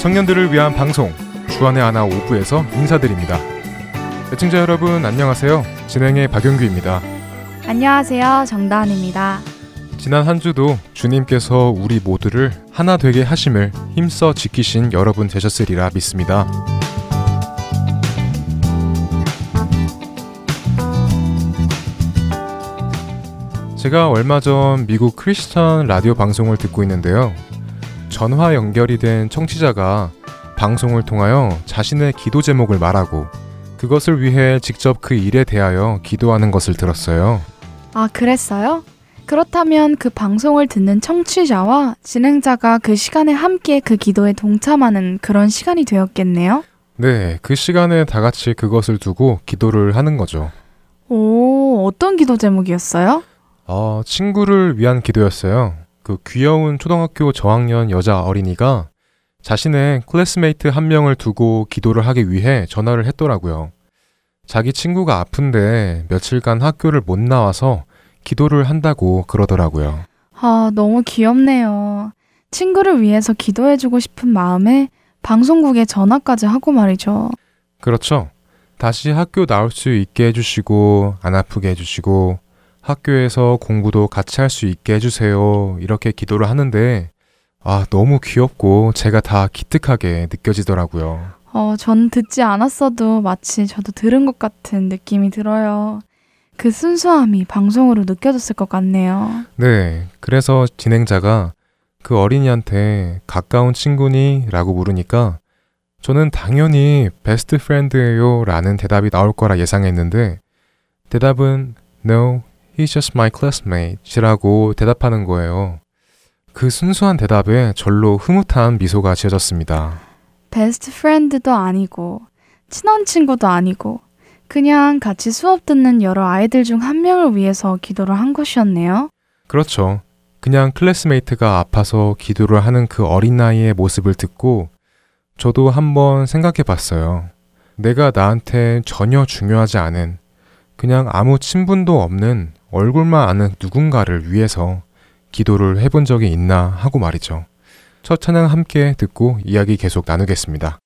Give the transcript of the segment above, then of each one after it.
청년들을 위한 방송 주안의 하나 오부에서 인사드립니다. 애청자 여러분 안녕하세요. 진행의 박영규입니다. 안녕하세요. 정다은입니다. 지난 한 주도 주님께서 우리 모두를 하나 되게 하심을 힘써 지키신 여러분 되셨으리라 믿습니다. 제가 얼마 전 미국 크리스천 라디오 방송을 듣고 있는데요. 전화 연결이 된 청취자가 방송을 통하여 자신의 기도 제목을 말하고 그것을 위해 직접 그 일에 대하여 기도하는 것을 들었어요. 아, 그랬어요? 그렇다면 그 방송을 듣는 청취자와 진행자가 그 시간에 함께 그 기도에 동참하는 그런 시간이 되었겠네요? 네, 그 시간에 다 같이 그것을 두고 기도를 하는 거죠. 오, 어떤 기도 제목이었어요? 어, 친구를 위한 기도였어요. 그 귀여운 초등학교 저학년 여자 어린이가 자신의 classmate 한 명을 두고 기도를 하기 위해 전화를 했더라고요. 자기 친구가 아픈데 며칠간 학교를 못 나와서 기도를 한다고 그러더라고요. 아, 너무 귀엽네요. 친구를 위해서 기도해주고 싶은 마음에 방송국에 전화까지 하고 말이죠. 그렇죠. 다시 학교 나올 수 있게 해주시고, 안 아프게 해주시고, 학교에서 공부도 같이 할 수 있게 해주세요. 이렇게 기도를 하는데, 아, 너무 귀엽고 제가 다 기특하게 느껴지더라고요. 어, 전 듣지 않았어도 마치 저도 들은 것 같은 느낌이 들어요. 그 순수함이 방송으로 느껴졌을 것 같네요. 네. 그래서 진행자가 그 어린이한테 가까운 친구니? 라고 물으니까 저는 당연히 best friend예요 라는 대답이 나올 거라 예상했는데 대답은 No, he's just my classmate 이라고 대답하는 거예요. 그 순수한 대답에 절로 흐뭇한 미소가 지어졌습니다. best friend도 아니고 친한 친구도 아니고 그냥 같이 수업 듣는 여러 아이들 중 한 명을 위해서 기도를 한 것이었네요. 그렇죠. 그냥 classmate가 아파서 기도를 하는 그 어린 나이의 모습을 듣고 저도 한번 생각해 봤어요. 내가 나한테 전혀 중요하지 않은 그냥 아무 친분도 없는 얼굴만 아는 누군가를 위해서 기도를 해본 적이 있나 하고 말이죠. 첫 찬양 함께 듣고 이야기 계속 나누겠습니다.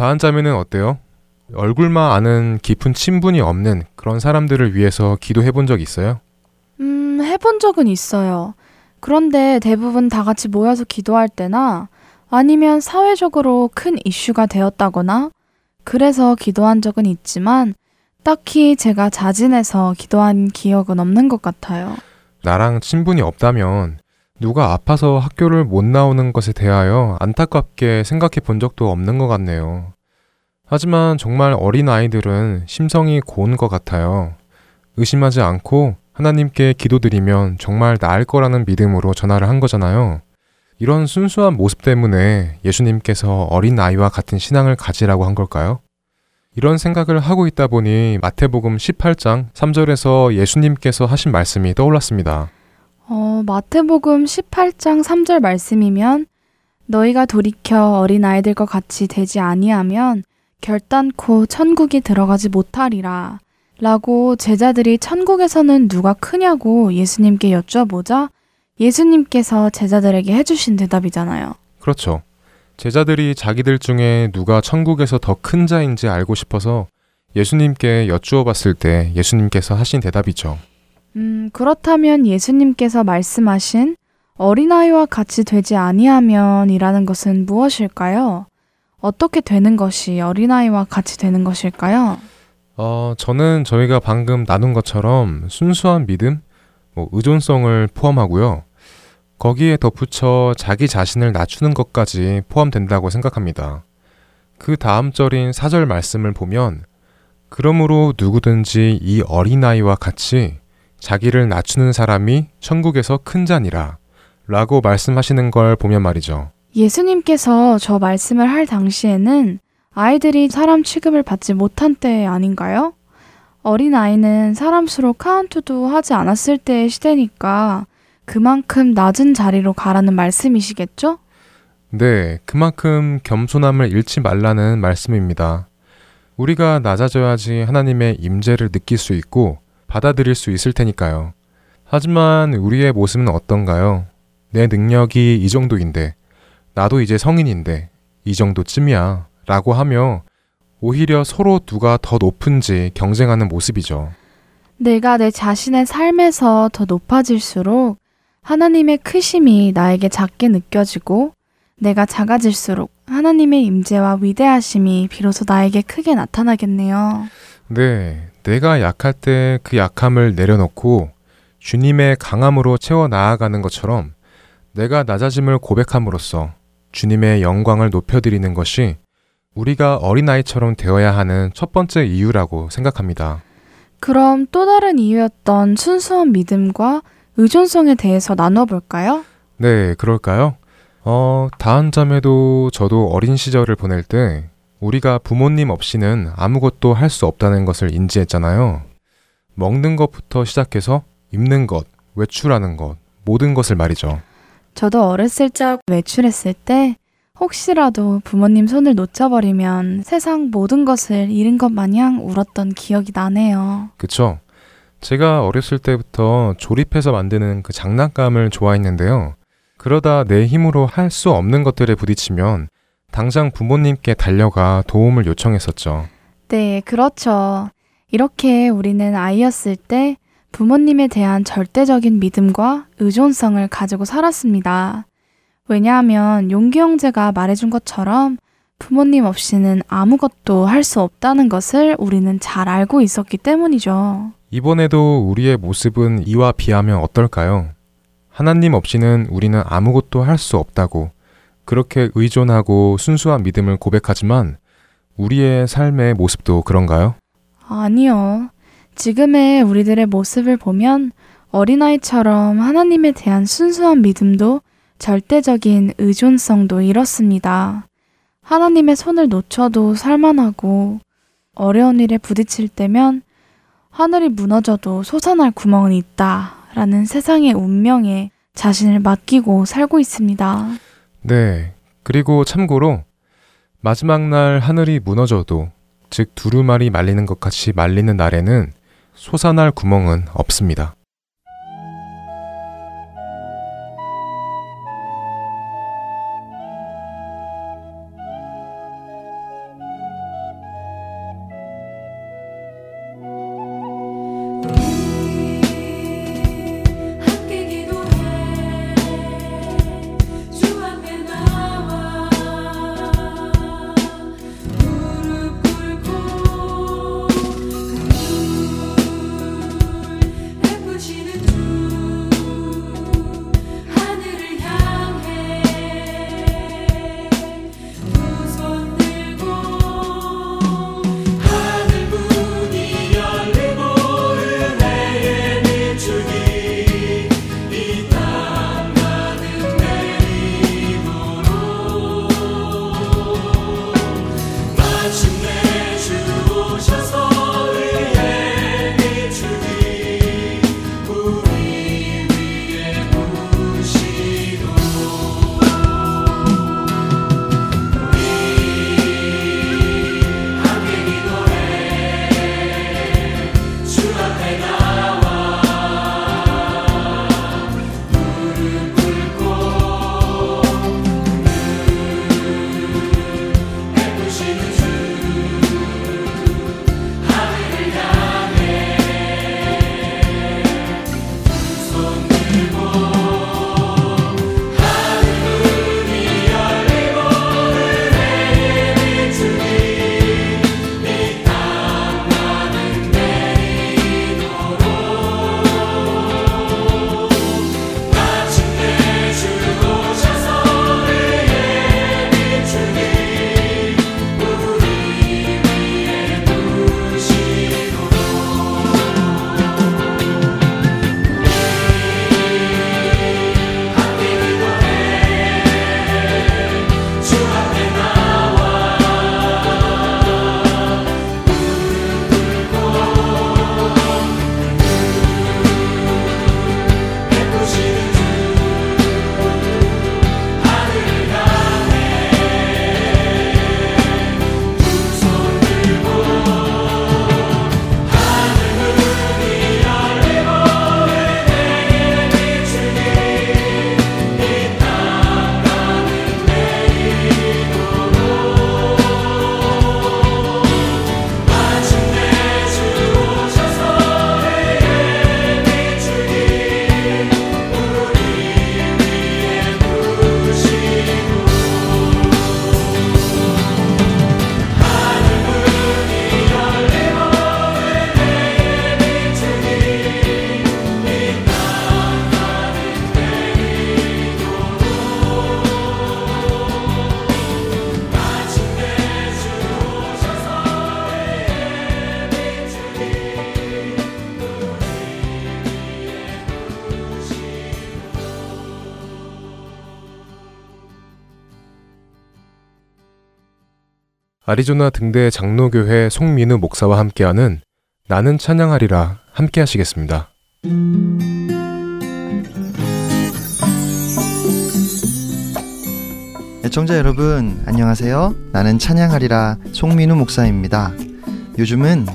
다한 자매는 어때요? 얼굴만 아는 깊은 친분이 없는 그런 사람들을 위해서 기도해 본 적 있어요? 음, 해본 적은 있어요. 그런데 대부분 다 같이 모여서 기도할 때나 아니면 사회적으로 큰 이슈가 되었다거나 그래서 기도한 적은 있지만 딱히 제가 자진해서 기도한 기억은 없는 것 같아요. 나랑 친분이 없다면 누가 아파서 학교를 못 나오는 것에 대하여 안타깝게 생각해 본 적도 없는 것 같네요. 하지만 정말 어린 아이들은 심성이 고운 것 같아요. 의심하지 않고 하나님께 기도드리면 정말 나을 거라는 믿음으로 전화를 한 거잖아요. 이런 순수한 모습 때문에 예수님께서 어린 아이와 같은 신앙을 가지라고 한 걸까요? 이런 생각을 하고 있다 보니 마태복음 18장 3절에서 예수님께서 하신 말씀이 떠올랐습니다. 어, 마태복음 18장 3절 말씀이면 너희가 돌이켜 어린 아이들과 같이 되지 아니하면 결단코 천국이 들어가지 못하리라. 라고 제자들이 천국에서는 누가 크냐고 예수님께 여쭤보자 예수님께서 제자들에게 해주신 대답이잖아요. 그렇죠. 제자들이 자기들 중에 누가 천국에서 더 큰 자인지 알고 싶어서 예수님께 여쭈어 봤을 때 예수님께서 하신 대답이죠. 음, 그렇다면 예수님께서 말씀하신 어린아이와 같이 되지 아니하면이라는 것은 무엇일까요? 어떻게 되는 것이 어린아이와 같이 되는 것일까요? 어, 저는 저희가 방금 나눈 것처럼 순수한 믿음, 뭐 의존성을 포함하고요. 거기에 덧붙여 자기 자신을 낮추는 것까지 포함된다고 생각합니다. 그 다음 절인 사절 말씀을 보면 그러므로 누구든지 이 어린아이와 같이 자기를 낮추는 사람이 천국에서 큰 자니라 라고 말씀하시는 걸 보면 말이죠. 예수님께서 저 말씀을 할 당시에는 아이들이 사람 취급을 받지 못한 때 아닌가요? 어린 아이는 사람 수로 카운트도 하지 않았을 때의 시대니까 그만큼 낮은 자리로 가라는 말씀이시겠죠? 네, 그만큼 겸손함을 잃지 말라는 말씀입니다. 우리가 낮아져야지 하나님의 임재를 느낄 수 있고 받아들일 수 있을 테니까요. 하지만 우리의 모습은 어떤가요? 내 능력이 이 정도인데, 나도 이제 성인인데, 이 정도쯤이야. 라고 하며 오히려 서로 누가 더 높은지 경쟁하는 모습이죠. 내가 내 자신의 삶에서 더 높아질수록 하나님의 크심이 나에게 작게 느껴지고 내가 작아질수록 하나님의 임재와 위대하심이 비로소 나에게 크게 나타나겠네요. 네, 내가 약할 때 그 약함을 내려놓고 주님의 강함으로 채워 나아가는 것처럼 내가 낮아짐을 고백함으로써 주님의 영광을 높여드리는 것이 우리가 어린아이처럼 되어야 하는 첫 번째 이유라고 생각합니다. 그럼 또 다른 이유였던 순수한 믿음과 의존성에 대해서 나눠볼까요? 네, 그럴까요? 어, 다한 자매도 저도 어린 시절을 보낼 때 우리가 부모님 없이는 아무것도 할 수 없다는 것을 인지했잖아요. 먹는 것부터 시작해서 입는 것, 외출하는 것, 모든 것을 말이죠. 저도 어렸을 적 외출했을 때 혹시라도 부모님 손을 놓쳐버리면 세상 모든 것을 잃은 것 마냥 울었던 기억이 나네요. 그쵸? 제가 어렸을 때부터 조립해서 만드는 그 장난감을 좋아했는데요. 그러다 내 힘으로 할 수 없는 것들에 부딪히면 당장 부모님께 달려가 도움을 요청했었죠. 네, 그렇죠. 이렇게 우리는 아이였을 때 부모님에 대한 절대적인 믿음과 의존성을 가지고 살았습니다. 왜냐하면 용기 형제가 말해준 것처럼 부모님 없이는 아무것도 할 수 없다는 것을 우리는 잘 알고 있었기 때문이죠. 이번에도 우리의 모습은 이와 비하면 어떨까요? 하나님 없이는 우리는 아무것도 할 수 없다고 그렇게 의존하고 순수한 믿음을 고백하지만 우리의 삶의 모습도 그런가요? 아니요. 지금의 우리들의 모습을 보면 어린아이처럼 하나님에 대한 순수한 믿음도 절대적인 의존성도 잃었습니다. 하나님의 손을 놓쳐도 살만하고 어려운 일에 부딪힐 때면 하늘이 무너져도 솟아날 구멍은 있다. 라는 세상의 운명에 자신을 맡기고 살고 있습니다. 네. 그리고 참고로 마지막 날 하늘이 무너져도 즉 두루마리 말리는 것 같이 말리는 날에는 솟아날 구멍은 없습니다. 아리조나 등대 장로교회 송민우 목사와 함께하는 나는 찬양하리라 함께 하시겠습니다. 애청자 여러분, 안녕하세요. 나는 찬양하리라 송민우 목사입니다. 요즘은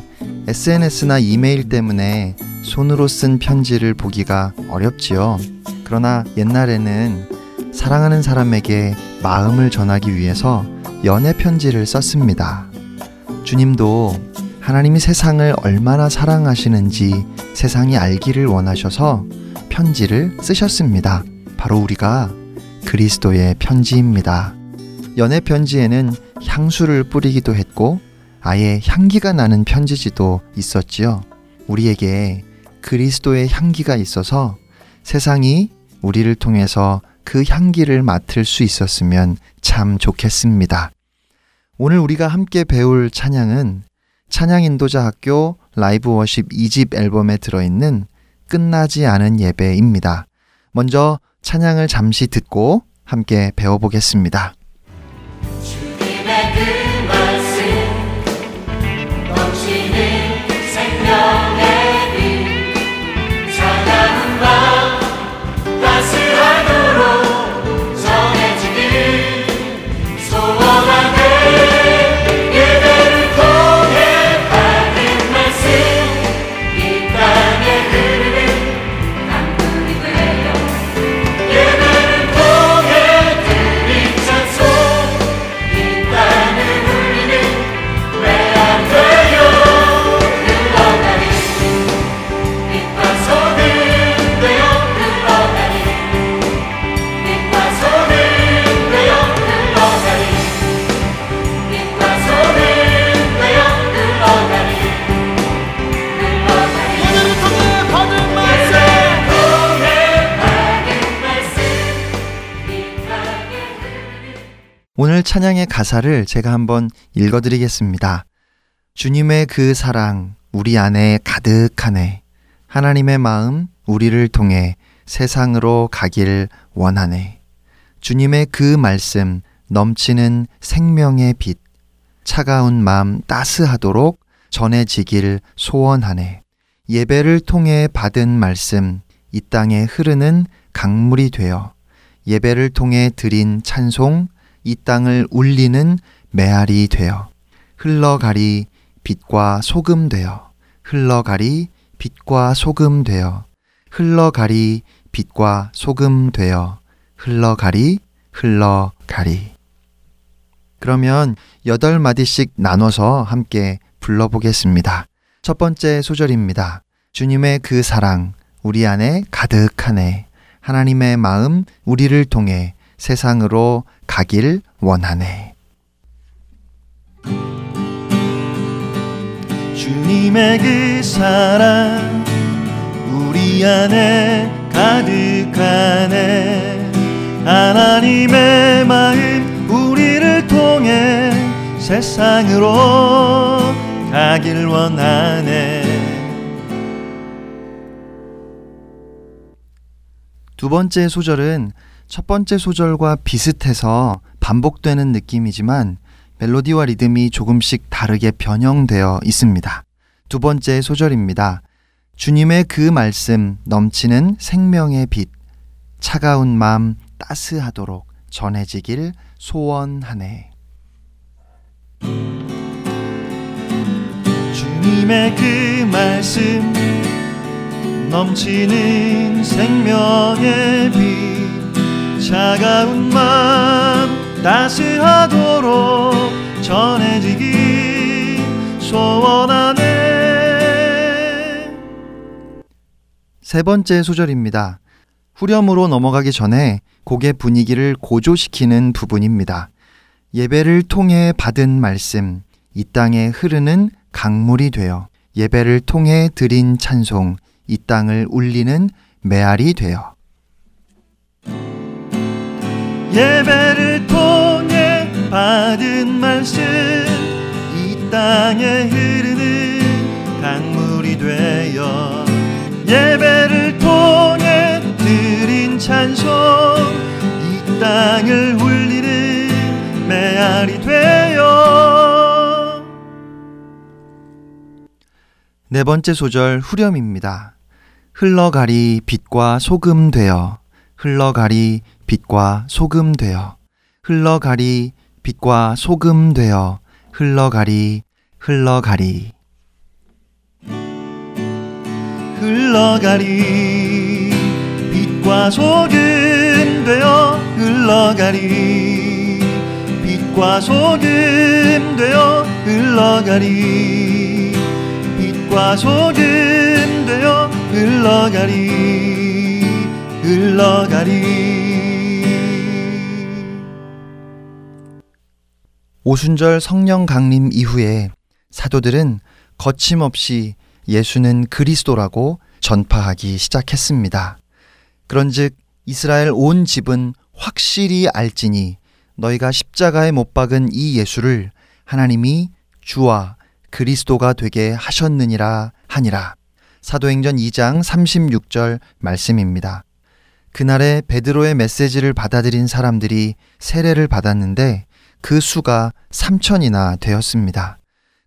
SNS나 이메일 때문에 손으로 쓴 편지를 보기가 어렵지요. 그러나 옛날에는 사랑하는 사람에게 마음을 전하기 위해서 연애 편지를 썼습니다. 주님도 하나님이 세상을 얼마나 사랑하시는지 세상이 알기를 원하셔서 편지를 쓰셨습니다. 바로 우리가 그리스도의 편지입니다. 연애 편지에는 향수를 뿌리기도 했고 아예 향기가 나는 편지지도 있었지요. 우리에게 그리스도의 향기가 있어서 세상이 우리를 통해서 그 향기를 맡을 수 있었으면 참 좋겠습니다. 오늘 우리가 함께 배울 찬양은 찬양 인도자 학교 라이브 워십 2집 앨범에 들어있는 끝나지 않은 예배입니다. 먼저 찬양을 잠시 듣고 함께 배워보겠습니다. 찬양의 가사를 제가 한번 읽어드리겠습니다. 주님의 그 사랑 우리 안에 가득하네. 하나님의 마음 우리를 통해 세상으로 가길 원하네. 주님의 그 말씀 넘치는 생명의 빛, 차가운 마음 따스하도록 전해지길 소원하네. 예배를 통해 받은 말씀 이 땅에 흐르는 강물이 되어 예배를 통해 드린 찬송 이 땅을 울리는 메아리 되어 흘러가리 빛과 소금 되어 흘러가리 빛과 소금 되어 흘러가리 빛과 소금 되어 흘러가리 흘러가리 그러면 여덟 마디씩 나눠서 함께 불러보겠습니다. 첫 번째 소절입니다. 주님의 그 사랑 우리 안에 가득하네. 하나님의 마음 우리를 통해 세상으로 가길 원하네. 주님의 그 사랑 우리 안에 가득하네 하나님의 마음 우리를 통해 세상으로 가길 원하네 두 번째 소절은 첫 번째 소절과 비슷해서 반복되는 느낌이지만 멜로디와 리듬이 조금씩 다르게 변형되어 있습니다. 두 번째 소절입니다. 주님의 그 말씀 넘치는 생명의 빛, 차가운 마음 따스하도록 전해지길 소원하네. 주님의 그 말씀 넘치는 생명의 빛 차가운 마음 따스하도록 전해지기 소원하네 세 번째 소절입니다. 후렴으로 넘어가기 전에 곡의 분위기를 고조시키는 부분입니다. 예배를 통해 받은 말씀, 이 땅에 흐르는 강물이 되어 예배를 통해 드린 찬송, 이 땅을 울리는 메아리 되어 예배를 통해 받은 말씀 이 땅에 흐르는 강물이 되어 예배를 통해 드린 찬송 이 땅을 울리는 메아리 되어 네 번째 소절 후렴입니다. 흘러가리 빛과 소금 되어 흘러가리 빛과 소금 되어 흘러가리 빛과 소금 되어 흘러가리 흘러가리. 흘러가리 빛과 소금 되어 흘러가리. 빛과 소금 되어 흘러가리. 빛과 소금 되어 흘러가리. 흘러가리 오순절 성령 강림 이후에 사도들은 거침없이 예수는 그리스도라고 전파하기 시작했습니다. 그런즉 이스라엘 온 집은 확실히 알지니 너희가 십자가에 못 박은 이 예수를 하나님이 주와 그리스도가 되게 하셨느니라 하니라. 사도행전 2장 36절 말씀입니다. 그날에 베드로의 메시지를 받아들인 사람들이 세례를 받았는데 그 수가 3천이나 되었습니다.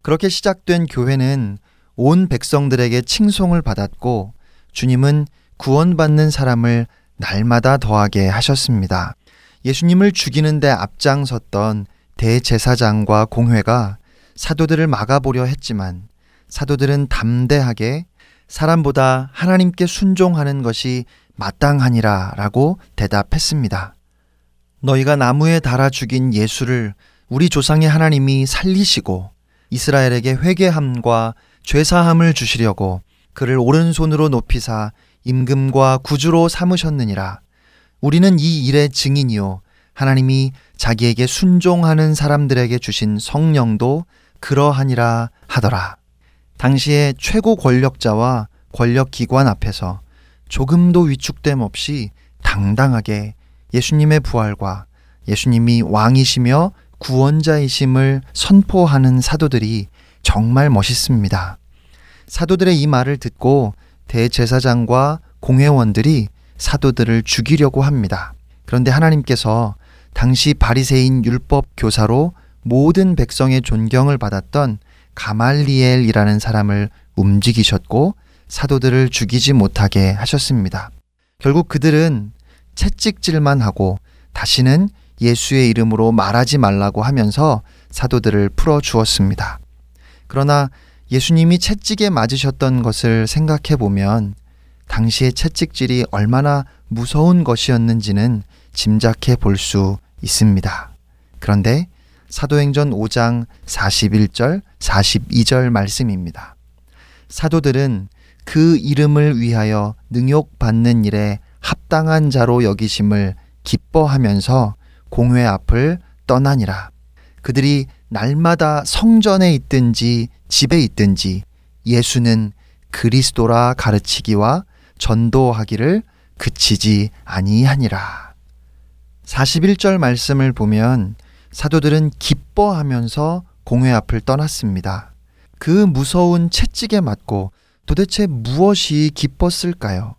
그렇게 시작된 교회는 온 백성들에게 칭송을 받았고 주님은 구원받는 사람을 날마다 더하게 하셨습니다. 예수님을 죽이는데 앞장섰던 대제사장과 공회가 사도들을 막아보려 했지만 사도들은 담대하게 사람보다 하나님께 순종하는 것이 마땅하니라 라고 대답했습니다. 너희가 나무에 달아 죽인 예수를 우리 조상의 하나님이 살리시고 이스라엘에게 회개함과 죄사함을 주시려고 그를 오른손으로 높이사 임금과 구주로 삼으셨느니라. 우리는 이 일의 증인이요. 하나님이 자기에게 순종하는 사람들에게 주신 성령도 그러하니라 하더라. 당시에 최고 권력자와 권력 기관 앞에서 조금도 위축됨 없이 당당하게 예수님의 부활과 예수님이 왕이시며 구원자이심을 선포하는 사도들이 정말 멋있습니다. 사도들의 이 말을 듣고 대제사장과 공회원들이 사도들을 죽이려고 합니다. 그런데 하나님께서 당시 바리새인 율법 교사로 모든 백성의 존경을 받았던 가말리엘이라는 사람을 움직이셨고 사도들을 죽이지 못하게 하셨습니다. 결국 그들은 채찍질만 하고 다시는 예수의 이름으로 말하지 말라고 하면서 사도들을 풀어 주었습니다. 그러나 예수님이 채찍에 맞으셨던 것을 생각해 보면 당시의 채찍질이 얼마나 무서운 것이었는지는 짐작해 볼 수 있습니다. 그런데 사도행전 5장 41절, 42절 말씀입니다. 사도들은 그 이름을 위하여 능욕받는 일에 합당한 자로 여기심을 기뻐하면서 공회 앞을 떠나니라. 그들이 날마다 성전에 있든지 집에 있든지 예수는 그리스도라 가르치기와 전도하기를 그치지 아니하니라. 41절 말씀을 보면 사도들은 기뻐하면서 공회 앞을 떠났습니다. 그 무서운 채찍에 맞고 도대체 무엇이 기뻤을까요?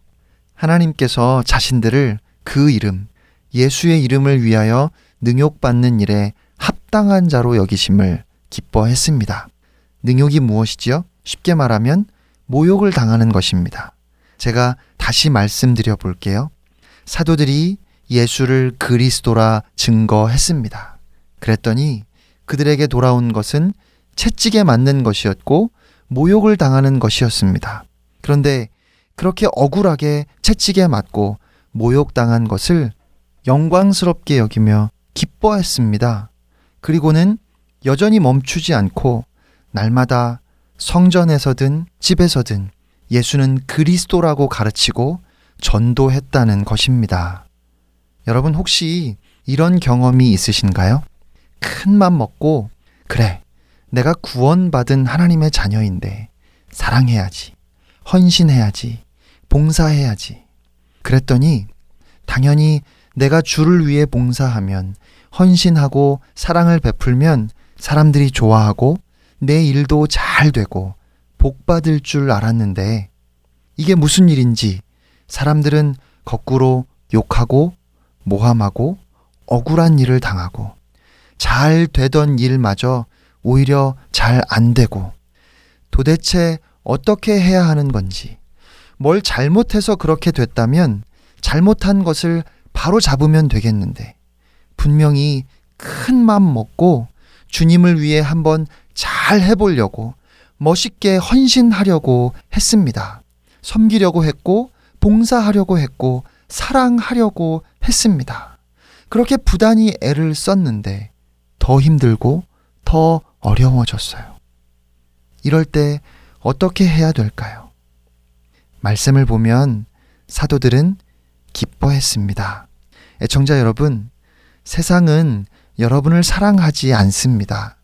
하나님께서 자신들을 그 이름, 예수의 이름을 위하여 능욕받는 일에 합당한 자로 여기심을 기뻐했습니다. 능욕이 무엇이지요? 쉽게 말하면 모욕을 당하는 것입니다. 제가 다시 말씀드려 볼게요. 사도들이 예수를 그리스도라 증거했습니다. 그랬더니 그들에게 돌아온 것은 채찍에 맞는 것이었고 모욕을 당하는 것이었습니다. 그런데 그렇게 억울하게 채찍에 맞고 모욕당한 것을 영광스럽게 여기며 기뻐했습니다. 그리고는 여전히 멈추지 않고 날마다 성전에서든 집에서든 예수는 그리스도라고 가르치고 전도했다는 것입니다. 여러분 혹시 이런 경험이 있으신가요? 큰 맘 먹고, 그래, 내가 구원받은 하나님의 자녀인데, 사랑해야지, 헌신해야지, 봉사해야지. 그랬더니, 당연히 내가 주를 위해 봉사하면, 헌신하고 사랑을 베풀면 사람들이 좋아하고, 내 일도 잘 되고, 복 받을 줄 알았는데, 이게 무슨 일인지 사람들은 거꾸로 욕하고, 모함하고, 억울한 일을 당하고, 잘 되던 일마저 오히려 잘 안 되고, 도대체 어떻게 해야 하는 건지, 뭘 잘못해서 그렇게 됐다면 잘못한 것을 바로 잡으면 되겠는데, 분명히 큰 맘 먹고 주님을 위해 한번 잘 해보려고 멋있게 헌신하려고 했습니다. 섬기려고 했고, 봉사하려고 했고, 사랑하려고 했습니다. 그렇게 부단히 애를 썼는데 더 힘들고 더 어려워졌어요. 이럴 때 어떻게 해야 될까요? 말씀을 보면 사도들은 기뻐했습니다. 애청자 여러분, 세상은 여러분을 사랑하지 않습니다.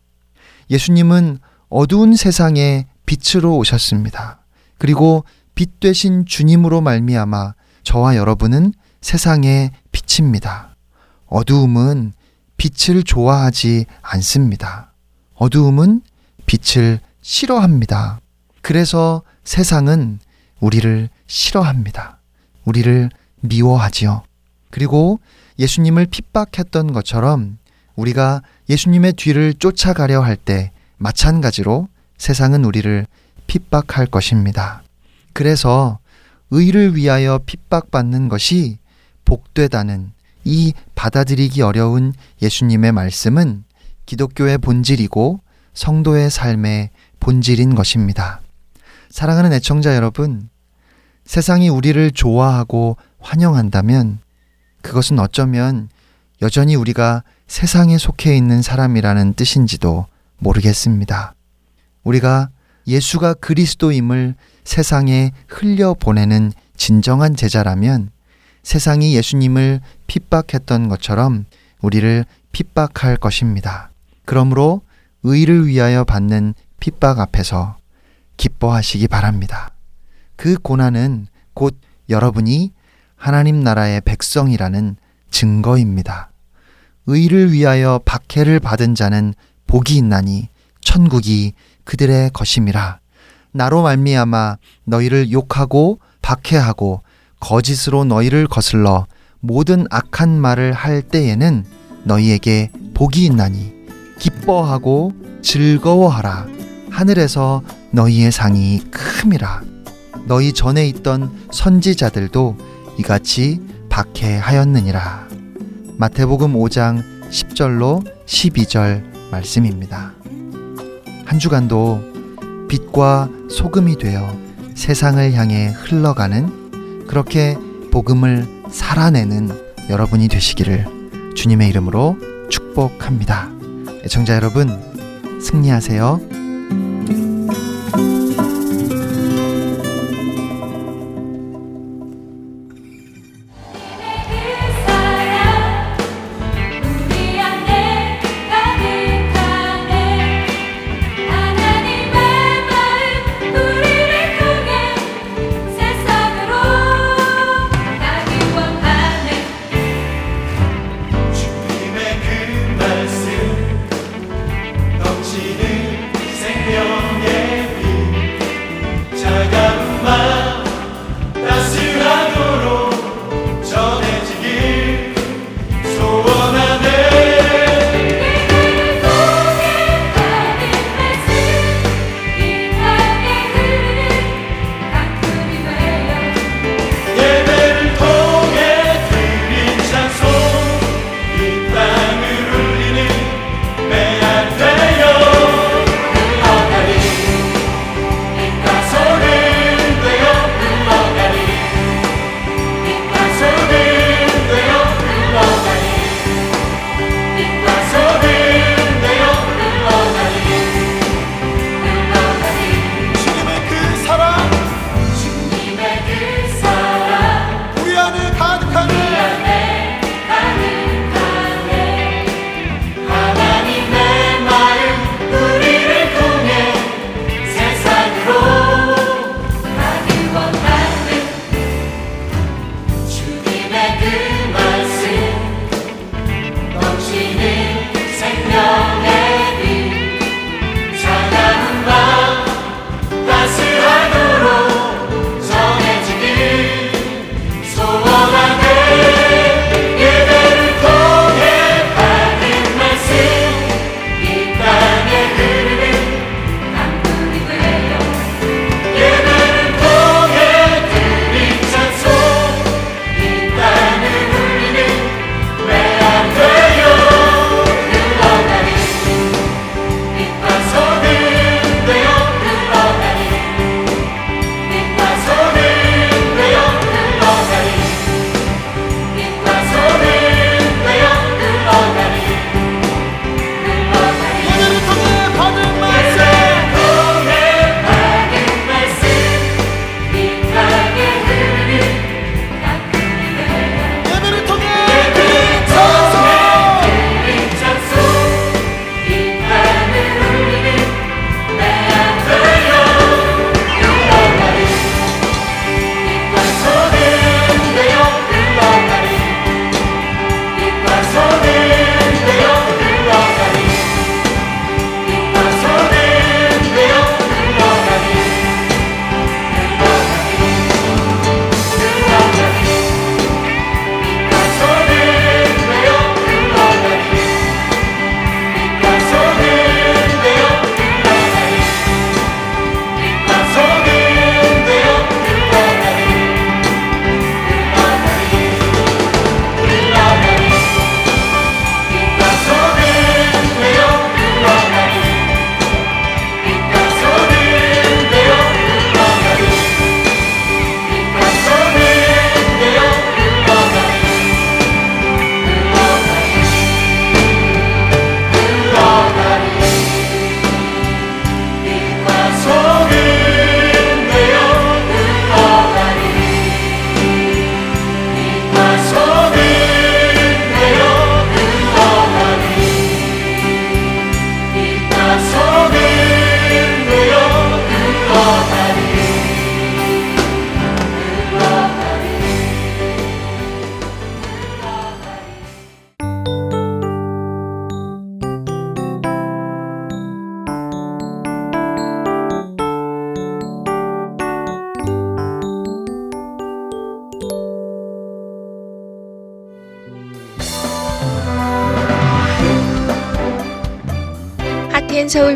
예수님은 어두운 세상에 빛으로 오셨습니다. 그리고 빛 되신 주님으로 말미암아 저와 여러분은 세상의 빛입니다. 어두움은 빛을 좋아하지 않습니다. 어두움은 빛을 싫어합니다. 그래서 세상은 우리를 싫어합니다. 우리를 미워하지요. 그리고 예수님을 핍박했던 것처럼 우리가 예수님의 뒤를 쫓아가려 할 때 마찬가지로 세상은 우리를 핍박할 것입니다. 그래서 의를 위하여 핍박받는 것이 복되다는 이 받아들이기 어려운 예수님의 말씀은 기독교의 본질이고 성도의 삶의 본질인 것입니다. 사랑하는 애청자 여러분, 세상이 우리를 좋아하고 환영한다면 그것은 어쩌면 여전히 우리가 세상에 속해 있는 사람이라는 뜻인지도 모르겠습니다. 우리가 예수가 그리스도임을 세상에 흘려보내는 진정한 제자라면 세상이 예수님을 핍박했던 것처럼 우리를 핍박할 것입니다. 그러므로 의를 위하여 받는 핍박 앞에서 기뻐하시기 바랍니다. 그 고난은 곧 여러분이 하나님 나라의 백성이라는 증거입니다. 의를 위하여 박해를 받은 자는 복이 있나니 천국이 그들의 것임이라. 나로 말미암아 너희를 욕하고 박해하고 거짓으로 너희를 거슬러 모든 악한 말을 할 때에는 너희에게 복이 있나니 기뻐하고 즐거워하라. 하늘에서 너희의 상이 큼이라. 너희 전에 있던 선지자들도 이같이 박해하였느니라. 마태복음 5장 10절로 12절 말씀입니다. 한 주간도 빛과 소금이 되어 세상을 향해 흘러가는 그렇게 복음을 살아내는 여러분이 되시기를 주님의 이름으로 축복합니다. 애청자 여러분, 승리하세요.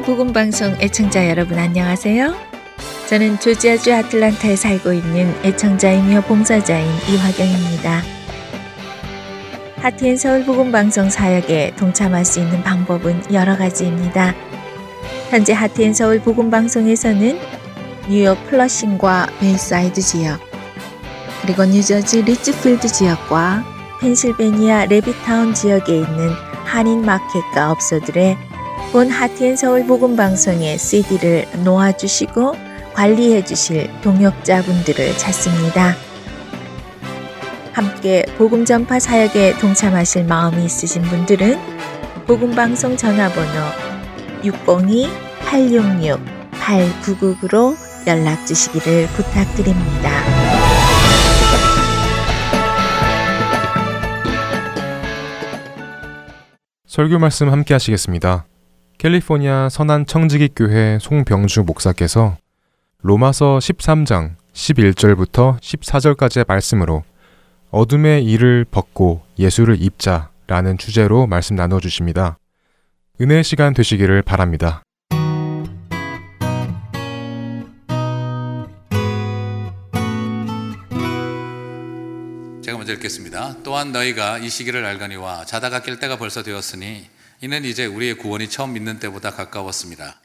소울 복음 방송 애청자 여러분 안녕하세요. 저는 조지아주 아틀란타에 살고 있는 애청자이며 봉사자인 이화경입니다. 하트앤 소울 복음 방송 사역에 동참할 수 있는 방법은 여러 가지입니다. 현재 하트앤 소울 복음 방송에서는 뉴욕 플러싱과 베이사이드 지역, 그리고 뉴저지 리지필드 지역과 펜실베니아 레비타운 지역에 있는 한인 마켓과 업소들의 본 하트앤 서울 복음 방송의 CD를 놓아 주시고 관리해 주실 동역자분들을 찾습니다. 함께 복음 전파 사역에 동참하실 마음이 있으신 분들은 복음 방송 전화번호 602-866-8999로 연락 주시기를 부탁드립니다. 설교 말씀 함께 하시겠습니다. 캘리포니아 선한 청지기 교회 송병주 목사께서 로마서 13장 11절부터 14절까지의 말씀으로 어둠의 일을 벗고 예수를 입자라는 주제로 말씀 나누어 주십니다. 은혜의 시간 되시기를 바랍니다. 제가 먼저 읽겠습니다. 또한 너희가 이 시기를 알거니와 자다가 깰 때가 벌써 되었으니 이는 이제 우리의 구원이 처음 믿는 때보다 가까웠습니다.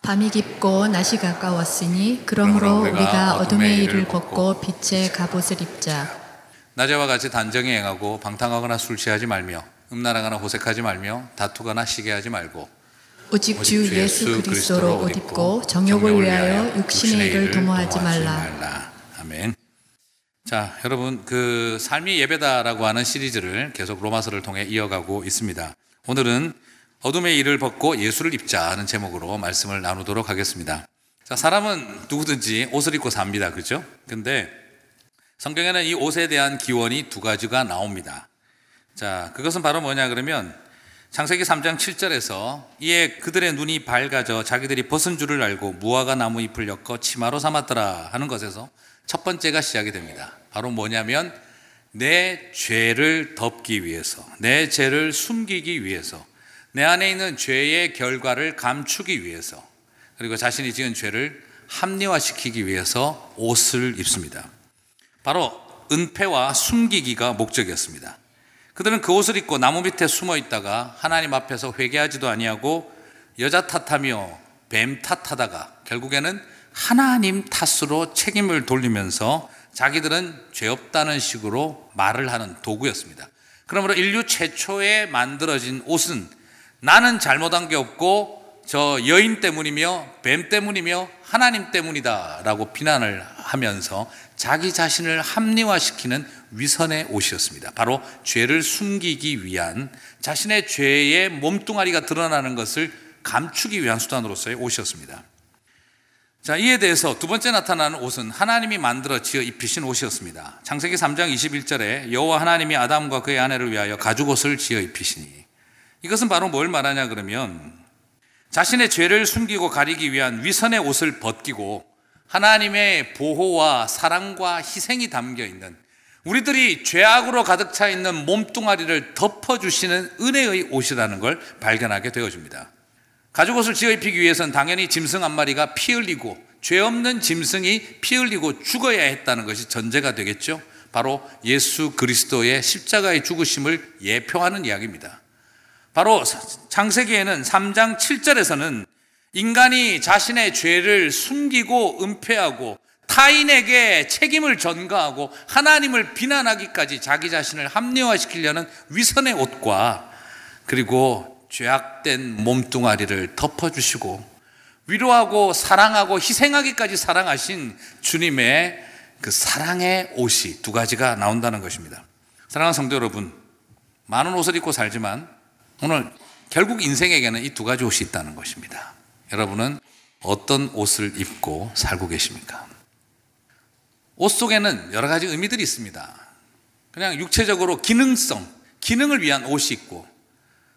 밤이 깊고 낮이 가까웠으니 그러므로 우리가 어둠의 일을 벗고 빛의 갑옷을 입자 낮에와 같이 단정히 행하고 방탕하거나 술 취하지 말며 음란하거나 호색하지 말며 다투거나 시기하지 말고 오직 주 예수 그리스도로 옷 입고 정욕을 위하여 육신의 일을 도모하지 말라 아멘. 자, 여러분 그 삶이 예배다라고 하는 시리즈를 계속 로마서를 통해 이어가고 있습니다. 오늘은 어둠의 일을 벗고 예수를 입자는 제목으로 말씀을 나누도록 하겠습니다. 자, 사람은 누구든지 옷을 입고 삽니다. 그렇죠? 근데 성경에는 이 옷에 대한 기원이 두 가지가 나옵니다. 자, 그것은 바로 뭐냐 그러면 창세기 3장 7절에서 이에 그들의 눈이 밝아져 자기들이 벗은 줄을 알고 무화과 나무 잎을 엮어 치마로 삼았더라 하는 것에서 첫 번째가 시작이 됩니다. 바로 뭐냐면 내 죄를 덮기 위해서, 내 죄를 숨기기 위해서, 내 안에 있는 죄의 결과를 감추기 위해서, 그리고 자신이 지은 죄를 합리화시키기 위해서 옷을 입습니다. 바로 은폐와 숨기기가 목적이었습니다. 그들은 그 옷을 입고 나무 밑에 숨어 있다가 하나님 앞에서 회개하지도 아니하고 여자 탓하며 뱀 탓하다가 결국에는 하나님 탓으로 책임을 돌리면서 자기들은 죄 없다는 식으로 말을 하는 도구였습니다. 그러므로 인류 최초에 만들어진 옷은 나는 잘못한 게 없고 저 여인 때문이며 뱀 때문이며 하나님 때문이다라고 비난을 하면서 자기 자신을 합리화시키는 위선의 옷이었습니다. 바로 죄를 숨기기 위한 자신의 죄의 몸뚱아리가 드러나는 것을 감추기 위한 수단으로서의 옷이었습니다. 자, 이에 대해서 두 번째 나타나는 옷은 하나님이 만들어 지어 입히신 옷이었습니다. 창세기 3장 21절에 여호와 하나님이 아담과 그의 아내를 위하여 가죽 옷을 지어 입히시니 이것은 바로 뭘 말하냐 그러면 자신의 죄를 숨기고 가리기 위한 위선의 옷을 벗기고 하나님의 보호와 사랑과 희생이 담겨 있는 우리들이 죄악으로 가득 차 있는 몸뚱아리를 덮어주시는 은혜의 옷이라는 걸 발견하게 되어줍니다. 가죽 옷을 지어 입히기 위해서는 당연히 짐승 한 마리가 피 흘리고 죄 없는 짐승이 피 흘리고 죽어야 했다는 것이 전제가 되겠죠. 바로 예수 그리스도의 십자가의 죽으심을 예표하는 이야기입니다. 바로 창세기에는 3장 7절에서는 인간이 자신의 죄를 숨기고 은폐하고 타인에게 책임을 전가하고 하나님을 비난하기까지 자기 자신을 합리화시키려는 위선의 옷과 그리고 죄악된 몸뚱아리를 덮어주시고 위로하고 사랑하고 희생하기까지 사랑하신 주님의 그 사랑의 옷이 두 가지가 나온다는 것입니다. 사랑하는 성도 여러분, 많은 옷을 입고 살지만 오늘 결국 인생에게는 이 두 가지 옷이 있다는 것입니다. 여러분은 어떤 옷을 입고 살고 계십니까? 옷 속에는 여러 가지 의미들이 있습니다. 그냥 육체적으로 기능성, 기능을 위한 옷이 있고,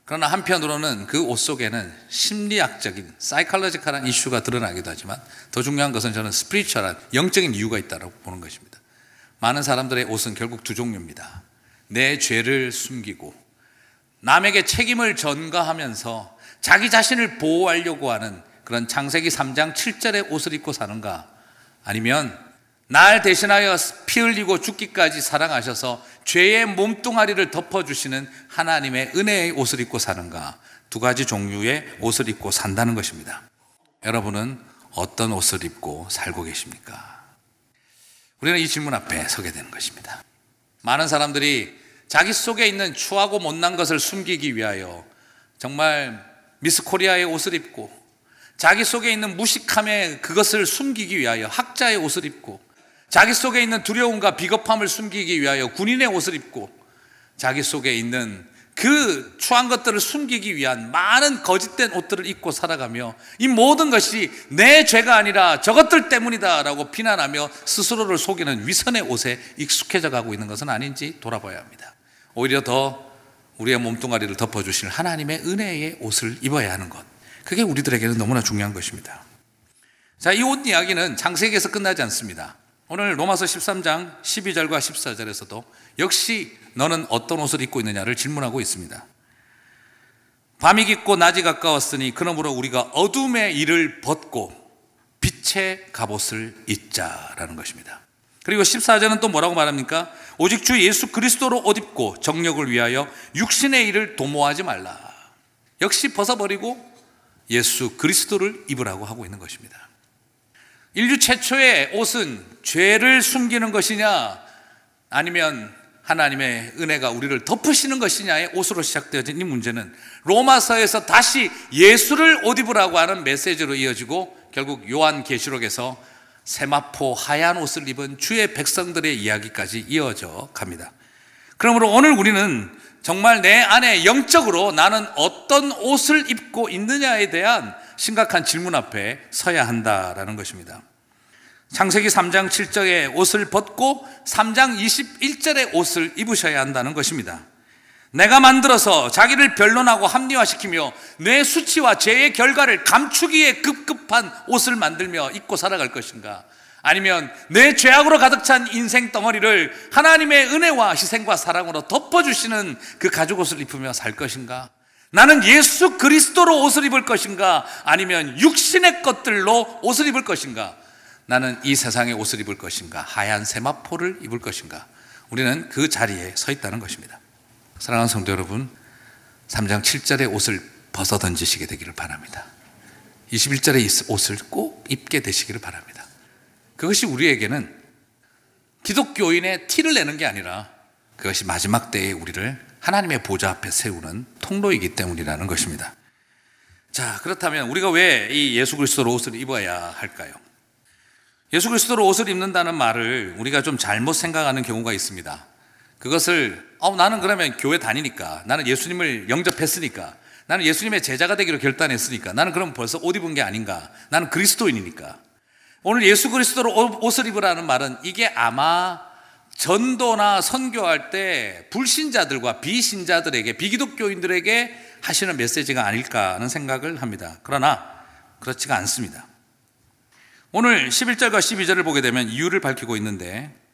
그러나 한편으로는 그 옷 속에는 심리학적인, 사이칼러지컬한 이슈가 드러나기도 하지만 더 중요한 것은 저는 스피리추얼한 영적인 이유가 있다고 보는 것입니다. 많은 사람들의 옷은 결국 두 종류입니다. 내 죄를 숨기고 남에게 책임을 전가하면서 자기 자신을 보호하려고 하는 그런 창세기 3장 7절의 옷을 입고 사는가? 아니면 날 대신하여 피 흘리고 죽기까지 사랑하셔서 죄의 몸뚱아리를 덮어주시는 하나님의 은혜의 옷을 입고 사는가? 두 가지 종류의 옷을 입고 산다는 것입니다. 여러분은 어떤 옷을 입고 살고 계십니까? 우리는 이 질문 앞에 서게 되는 것입니다. 많은 사람들이 자기 속에 있는 추하고 못난 것을 숨기기 위하여 정말 미스 코리아의 옷을 입고 자기 속에 있는 무식함의 그것을 숨기기 위하여 학자의 옷을 입고 자기 속에 있는 두려움과 비겁함을 숨기기 위하여 군인의 옷을 입고 자기 속에 있는 그 추한 것들을 숨기기 위한 많은 거짓된 옷들을 입고 살아가며 이 모든 것이 내 죄가 아니라 저것들 때문이다라고 비난하며 스스로를 속이는 위선의 옷에 익숙해져 가고 있는 것은 아닌지 돌아봐야 합니다. 오히려 더 우리의 몸뚱아리를 덮어주실 하나님의 은혜의 옷을 입어야 하는 것. 그게 우리들에게는 너무나 중요한 것입니다. 자, 이 옷 이야기는 창세기에서 끝나지 않습니다. 오늘 로마서 13장 12절과 14절에서도 역시 너는 어떤 옷을 입고 있느냐를 질문하고 있습니다. 밤이 깊고 낮이 가까웠으니 그러므로 우리가 어둠의 일을 벗고 빛의 갑옷을 입자라는 것입니다. 그리고 14절은 또 뭐라고 말합니까? 오직 주 예수 그리스도로 옷 입고 정력을 위하여 육신의 일을 도모하지 말라. 역시 벗어버리고 예수 그리스도를 입으라고 하고 있는 것입니다. 인류 최초의 옷은 죄를 숨기는 것이냐 아니면 하나님의 은혜가 우리를 덮으시는 것이냐의 옷으로 시작되어진 이 문제는 로마서에서 다시 예수를 옷 입으라고 하는 메시지로 이어지고 결국 요한 계시록에서 세마포 하얀 옷을 입은 주의 백성들의 이야기까지 이어져 갑니다. 그러므로 오늘 우리는 정말 내 안에 영적으로 나는 어떤 옷을 입고 있느냐에 대한 심각한 질문 앞에 서야 한다라는 것입니다. 창세기 3장 7절의 옷을 벗고 3장 21절의 옷을 입으셔야 한다는 것입니다. 내가 만들어서 자기를 변론하고 합리화시키며 내 수치와 죄의 결과를 감추기에 급급한 옷을 만들며 입고 살아갈 것인가? 아니면 내 죄악으로 가득 찬 인생 덩어리를 하나님의 은혜와 희생과 사랑으로 덮어주시는 그 가죽 옷을 입으며 살 것인가? 나는 예수 그리스도로 옷을 입을 것인가? 아니면 육신의 것들로 옷을 입을 것인가? 나는 이 세상의 옷을 입을 것인가? 하얀 세마포를 입을 것인가? 우리는 그 자리에 서 있다는 것입니다. 사랑하는 성도 여러분, 3장 7절의 옷을 벗어 던지시게 되기를 바랍니다. 21절의 옷을 꼭 입게 되시기를 바랍니다. 그것이 우리에게는 기독교인의 티를 내는 게 아니라 그것이 마지막 때에 우리를 하나님의 보좌 앞에 세우는 통로이기 때문이라는 것입니다. 자, 그렇다면 우리가 왜 이 예수 그리스도로 옷을 입어야 할까요? 예수 그리스도로 옷을 입는다는 말을 우리가 좀 잘못 생각하는 경우가 있습니다. 그것을 어, 나는 그러면 교회 다니니까 나는 예수님을 영접했으니까 나는 예수님의 제자가 되기로 결단했으니까 나는 그럼 벌써 옷 입은 게 아닌가 나는 그리스도인이니까 오늘 예수 그리스도로 옷을 입으라는 말은 이게 아마 전도나 선교할 때 불신자들과 비신자들에게 비기독교인들에게 하시는 메시지가 아닐까 하는 생각을 합니다. 그러나 그렇지가 않습니다. 오늘 11절과 12절을 보게 되면 이유를 밝히고 있는데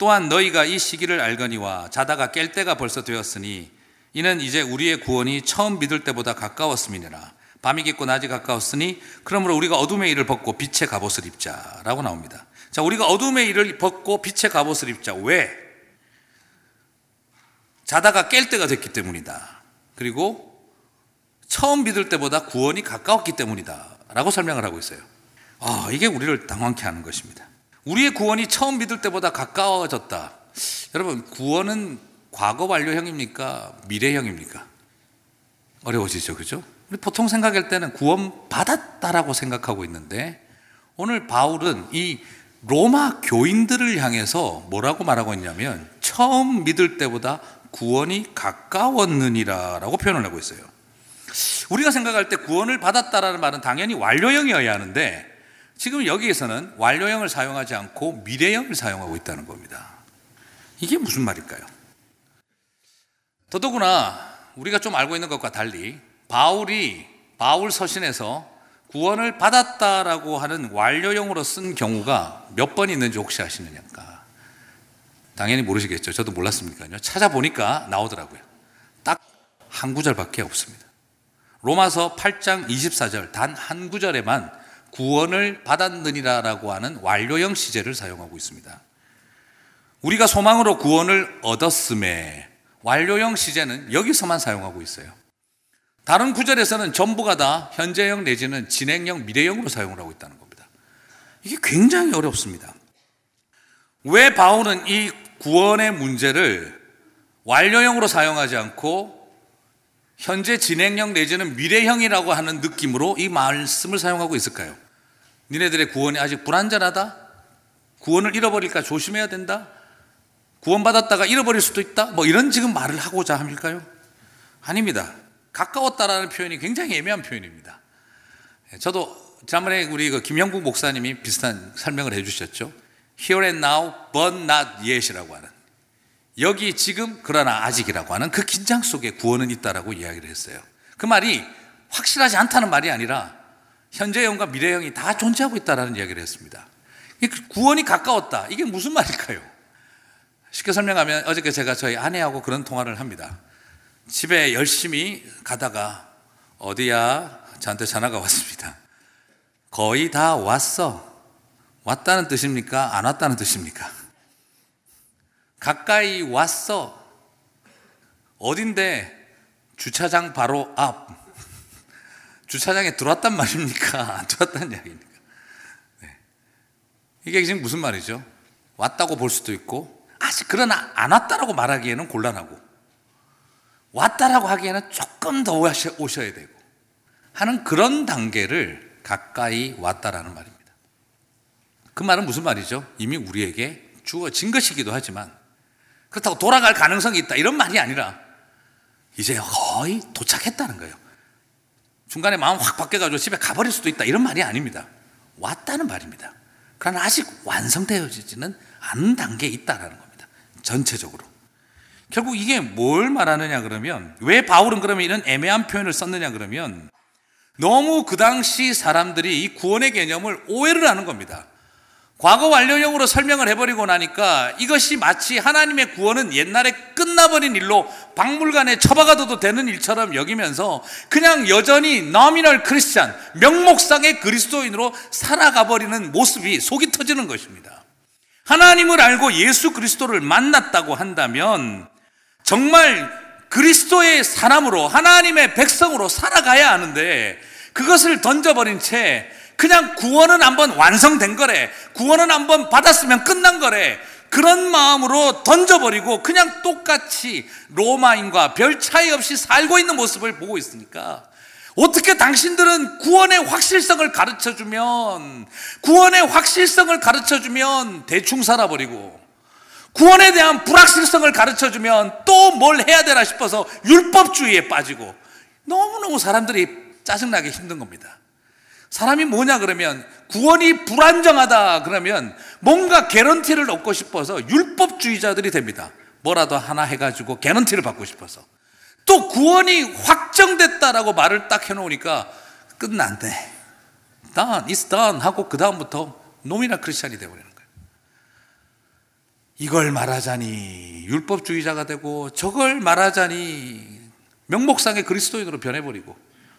또한 너희가 이 시기를 알거니와 자다가 깰 때가 벌써 되었으니 이는 이제 우리의 구원이 처음 믿을 때보다 가까웠음이니라. 밤이 깊고 낮이 가까웠으니 그러므로 우리가 어둠의 일을 벗고 빛의 갑옷을 입자라고 나옵니다. 자, 우리가 어둠의 일을 벗고 빛의 갑옷을 입자. 왜? 자다가 깰 때가 됐기 때문이다. 그리고 처음 믿을 때보다 구원이 가까웠기 때문이다. 라고 설명을 하고 있어요. 아, 이게 우리를 당황케 하는 것입니다. 우리의 구원이 처음 믿을 때보다 가까워졌다. 여러분, 구원은 과거 완료형입니까? 미래형입니까? 어려워지죠, 그죠? 보통 생각할 때는 구원 받았다라고 생각하고 있는데 오늘 바울은 이 로마 교인들을 향해서 뭐라고 말하고 있냐면 처음 믿을 때보다 구원이 가까웠느니라라고 표현을 하고 있어요. 우리가 생각할 때 구원을 받았다라는 말은 당연히 완료형이어야 하는데 지금 여기에서는 완료형을 사용하지 않고 미래형을 사용하고 있다는 겁니다. 이게 무슨 말일까요? 더더구나 우리가 좀 알고 있는 것과 달리 바울이 바울 서신에서 구원을 받았다라고 하는 완료형으로 쓴 경우가 몇 번 있는지 혹시 아시느냐까? 당연히 모르시겠죠. 저도 몰랐으니까요. 찾아보니까 나오더라고요. 딱 한 구절밖에 없습니다. 로마서 8장 24절 단 한 구절에만 구원을 받았느니라라고 하는 완료형 시제를 사용하고 있습니다. 우리가 소망으로 구원을 얻었음에 완료형 시제는 여기서만 사용하고 있어요. 다른 구절에서는 전부가 다 현재형 내지는 진행형, 미래형으로 사용을 하고 있다는 겁니다. 이게 굉장히 어렵습니다. 왜 바울은 이 구원의 문제를 완료형으로 사용하지 않고 현재 진행형 내지는 미래형이라고 하는 느낌으로 이 말씀을 사용하고 있을까요? 니네들의 구원이 아직 불안전하다? 구원을 잃어버릴까 조심해야 된다? 구원받았다가 잃어버릴 수도 있다? 뭐 이런 지금 말을 하고자 함일까요? 아닙니다. 가까웠다라는 표현이 굉장히 애매한 표현입니다. 예, 저도 지난번에 우리 그 김영국 목사님이 비슷한 설명을 해주셨죠. Here and now, but not yet이라고 하는 여기 지금 그러나 아직이라고 하는 그 긴장 속에 구원은 있다라고 이야기를 했어요. 그 말이 확실하지 않다는 말이 아니라 현재형과 미래형이 다 존재하고 있다라는 이야기를 했습니다. 구원이 가까웠다. 이게 무슨 말일까요? 쉽게 설명하면 어저께 제가 저희 아내하고 그런 통화를 합니다. 집에 열심히 가다가 어디야? 저한테 전화가 왔습니다. 거의 다 왔어. 왔다는 뜻입니까? 안 왔다는 뜻입니까? 가까이 왔어. 어딘데? 주차장 바로 앞. 주차장에 들어왔단 말입니까? 안 들어왔다는 이야기입니까? 네. 이게 지금 무슨 말이죠? 왔다고 볼 수도 있고, 아직 그러나 안 왔다라고 말하기에는 곤란하고, 왔다라고 하기에는 조금 더 오셔야 되고, 하는 그런 단계를 가까이 왔다라는 말입니다. 그 말은 무슨 말이죠? 이미 우리에게 주어진 것이기도 하지만, 그렇다고 돌아갈 가능성이 있다. 이런 말이 아니라, 이제 거의 도착했다는 거예요. 중간에 마음 확 바뀌어가지고 집에 가버릴 수도 있다. 이런 말이 아닙니다. 왔다는 말입니다. 그러나 아직 완성되어지지는 않은 단계에 있다라는 겁니다. 전체적으로. 결국 이게 뭘 말하느냐 그러면, 왜 바울은 그러면 이런 애매한 표현을 썼느냐 그러면, 너무 그 당시 사람들이 이 구원의 개념을 오해를 하는 겁니다. 과거 완료형으로 설명을 해버리고 나니까 이것이 마치 하나님의 구원은 옛날에 끝나버린 일로 박물관에 처박아둬도 되는 일처럼 여기면서 그냥 여전히 nominal 크리스찬, 명목상의 그리스도인으로 살아가버리는 모습이 속이 터지는 것입니다. 하나님을 알고 예수 그리스도를 만났다고 한다면 정말 그리스도의 사람으로 하나님의 백성으로 살아가야 하는데 그것을 던져버린 채 그냥 구원은 한번 완성된 거래. 구원은 한번 받았으면 끝난 거래. 그런 마음으로 던져버리고 그냥 똑같이 로마인과 별 차이 없이 살고 있는 모습을 보고 있으니까 어떻게 당신들은 구원의 확실성을 가르쳐 주면 구원의 확실성을 가르쳐 주면 대충 살아버리고 구원에 대한 불확실성을 가르쳐 주면 또 뭘 해야 되나 싶어서 율법주의에 빠지고 너무너무 사람들이 짜증나게 힘든 겁니다. 사람이 뭐냐 그러면 구원이 불안정하다 그러면 뭔가 개런티를 얻고 싶어서 율법주의자들이 됩니다. 뭐라도 하나 해가지고 개런티를 받고 싶어서 또 구원이 확정됐다라고 말을 딱 해놓으니까 끝난대. done, it's done 하고 그 다음부터 노미나 크리스찬이 되어버리는 거예요. 이걸 말하자니 율법주의자가 되고 저걸 말하자니 명목상의 그리스도인으로 변해버리고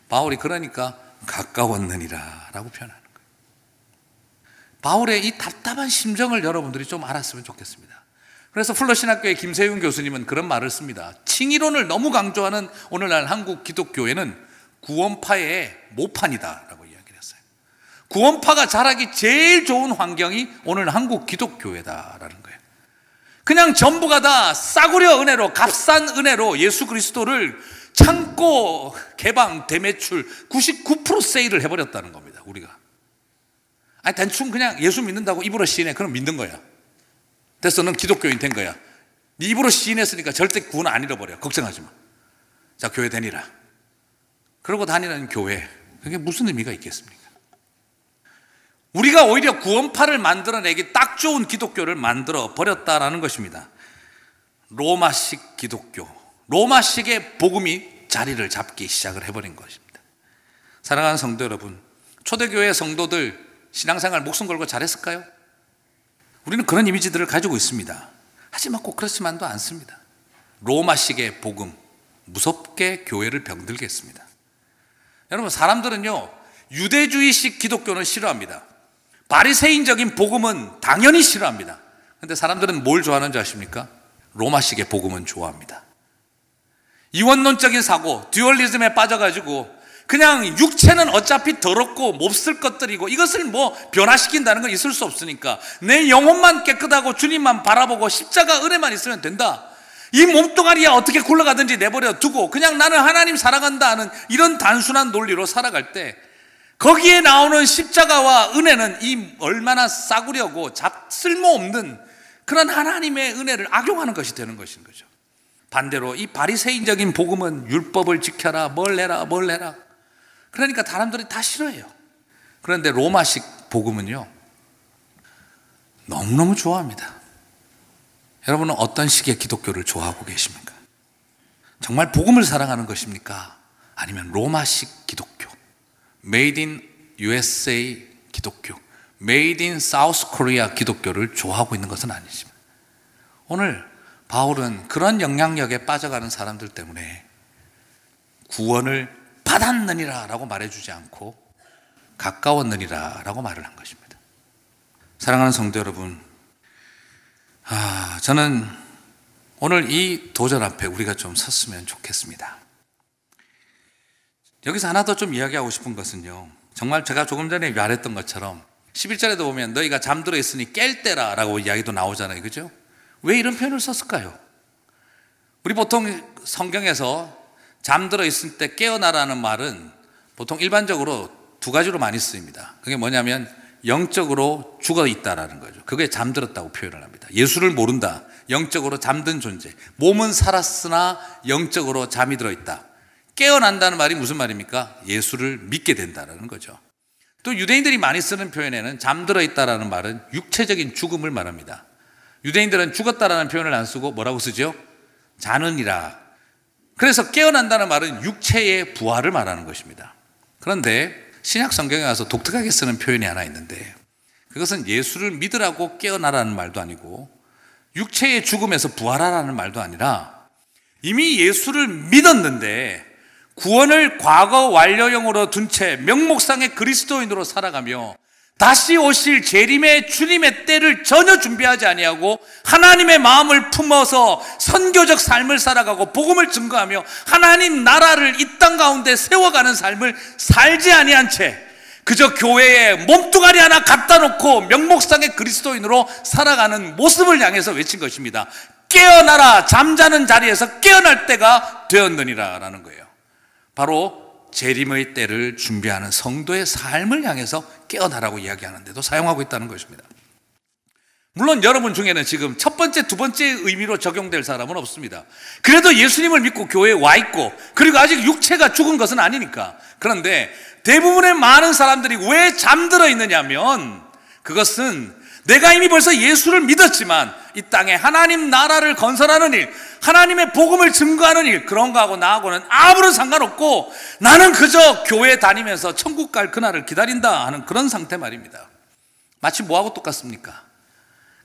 바울이 그러니까 가까웠느니라 라고 표현하는 거예요. 바울의 이 답답한 심정을 여러분들이 좀 알았으면 좋겠습니다. 그래서 플러신학교의 김세윤 교수님은 그런 말을 씁니다. 칭의론을 너무 강조하는 오늘날 한국 기독교회는 구원파의 모판이다 라고 이야기를 했어요. 구원파가 자라기 제일 좋은 환경이 오늘 한국 기독교회다라는 거예요. 그냥 전부가 다 싸구려 은혜로 값싼 은혜로 예수 그리스도를 창고 개방 대매출 99% 세일을 해버렸다는 겁니다. 우리가. 아니 대충 그냥 예수 믿는다고 입으로 시인해. 그럼 믿는 거야. 됐어, 넌 기독교인 된 거야. 네 입으로 시인했으니까 절대 구원 안 잃어버려. 걱정하지 마. 자, 교회 다니라. 그러고 다니는 교회. 그게 무슨 의미가 있겠습니까? 우리가 오히려 구원파를 만들어내기 딱 좋은 기독교를 만들어 버렸다라는 것입니다. 로마식 기독교. 로마식의 복음이 자리를 잡기 시작을 해버린 것입니다. 사랑하는 성도 여러분, 초대교회 성도들 신앙생활 목숨 걸고 잘했을까요? 우리는 그런 이미지들을 가지고 있습니다. 하지만 꼭 그렇지만도 않습니다. 로마식의 복음, 무섭게 교회를 병들게 했습니다. 여러분 사람들은요 유대주의식 기독교는 싫어합니다. 바리새인적인 복음은 당연히 싫어합니다. 근데 사람들은 뭘 좋아하는지 아십니까? 로마식의 복음은 좋아합니다. 이원론적인 사고, 듀얼리즘에 빠져가지고 그냥 육체는 어차피 더럽고 몹쓸 것들이고 이것을 뭐 변화시킨다는 건 있을 수 없으니까 내 영혼만 깨끗하고 주님만 바라보고 십자가 은혜만 있으면 된다. 이 몸뚱아리야 어떻게 굴러가든지 내버려 두고 그냥 나는 하나님 사랑한다 하는 이런 단순한 논리로 살아갈 때 거기에 나오는 십자가와 은혜는 이 얼마나 싸구려고 잡 쓸모없는 그런 하나님의 은혜를 악용하는 것이 되는 것인 거죠. 반대로 이 바리새인적인 복음은 율법을 지켜라, 뭘 해라, 뭘 해라. 그러니까 사람들이 다 싫어해요. 그런데 로마식 복음은요, 너무너무 좋아합니다. 여러분은 어떤 식의 기독교를 좋아하고 계십니까? 정말 복음을 사랑하는 것입니까? 아니면 로마식 기독교, Made in USA 기독교, Made in South Korea 기독교를 좋아하고 있는 것은 아니지만 오늘 바울은 그런 영향력에 빠져가는 사람들 때문에 구원을 받았느니라 라고 말해주지 않고 가까웠느니라 라고 말을 한 것입니다. 사랑하는 성도 여러분, 아, 저는 오늘 이 도전 앞에 우리가 좀 섰으면 좋겠습니다. 여기서 하나 더 좀 이야기하고 싶은 것은요. 정말 제가 조금 전에 말했던 것처럼 11절에도 보면 너희가 잠들어 있으니 깰 때라 라고 이야기도 나오잖아요. 그죠? 왜 이런 표현을 썼을까요? 우리 보통 성경에서 잠들어 있을 때 깨어나라는 말은 보통 일반적으로 두 가지로 많이 쓰입니다. 그게 뭐냐면 영적으로 죽어 있다라는 거죠. 그게 잠들었다고 표현을 합니다. 예수를 모른다. 영적으로 잠든 존재. 몸은 살았으나 영적으로 잠이 들어 있다. 깨어난다는 말이 무슨 말입니까? 예수를 믿게 된다라는 거죠. 또 유대인들이 많이 쓰는 표현에는 잠들어 있다라는 말은 육체적인 죽음을 말합니다. 유대인들은 죽었다라는 표현을 안 쓰고 뭐라고 쓰죠? 자는이라. 그래서 깨어난다는 말은 육체의 부활을 말하는 것입니다. 그런데 신약 성경에 와서 독특하게 쓰는 표현이 하나 있는데 그것은 예수를 믿으라고 깨어나라는 말도 아니고 육체의 죽음에서 부활하라는 말도 아니라 이미 예수를 믿었는데 구원을 과거 완료형으로 둔 채 명목상의 그리스도인으로 살아가며 다시 오실 재림의 주님의 때를 전혀 준비하지 아니하고 하나님의 마음을 품어서 선교적 삶을 살아가고 복음을 증거하며 하나님 나라를 이 땅 가운데 세워가는 삶을 살지 아니한 채 그저 교회에 몸뚱아리 하나 갖다 놓고 명목상의 그리스도인으로 살아가는 모습을 향해서 외친 것입니다. 깨어나라 잠자는 자리에서 깨어날 때가 되었느니라라는 거예요. 바로 재림의 때를 준비하는 성도의 삶을 향해서 깨어나라고 이야기하는데도 사용하고 있다는 것입니다. 물론 여러분 중에는 지금 첫 번째, 두 번째 의미로 적용될 사람은 없습니다. 그래도 예수님을 믿고 교회에 와 있고, 그리고 아직 육체가 죽은 것은 아니니까. 그런데 대부분의 많은 사람들이 왜 잠들어 있느냐면, 그것은 내가 이미 벌써 예수를 믿었지만, 이 땅에 하나님 나라를 건설하는 일, 하나님의 복음을 증거하는 일, 그런 거하고 나하고는 아무런 상관없고, 나는 그저 교회 다니면서 천국 갈 그날을 기다린다 하는 그런 상태 말입니다. 마치 뭐하고 똑같습니까?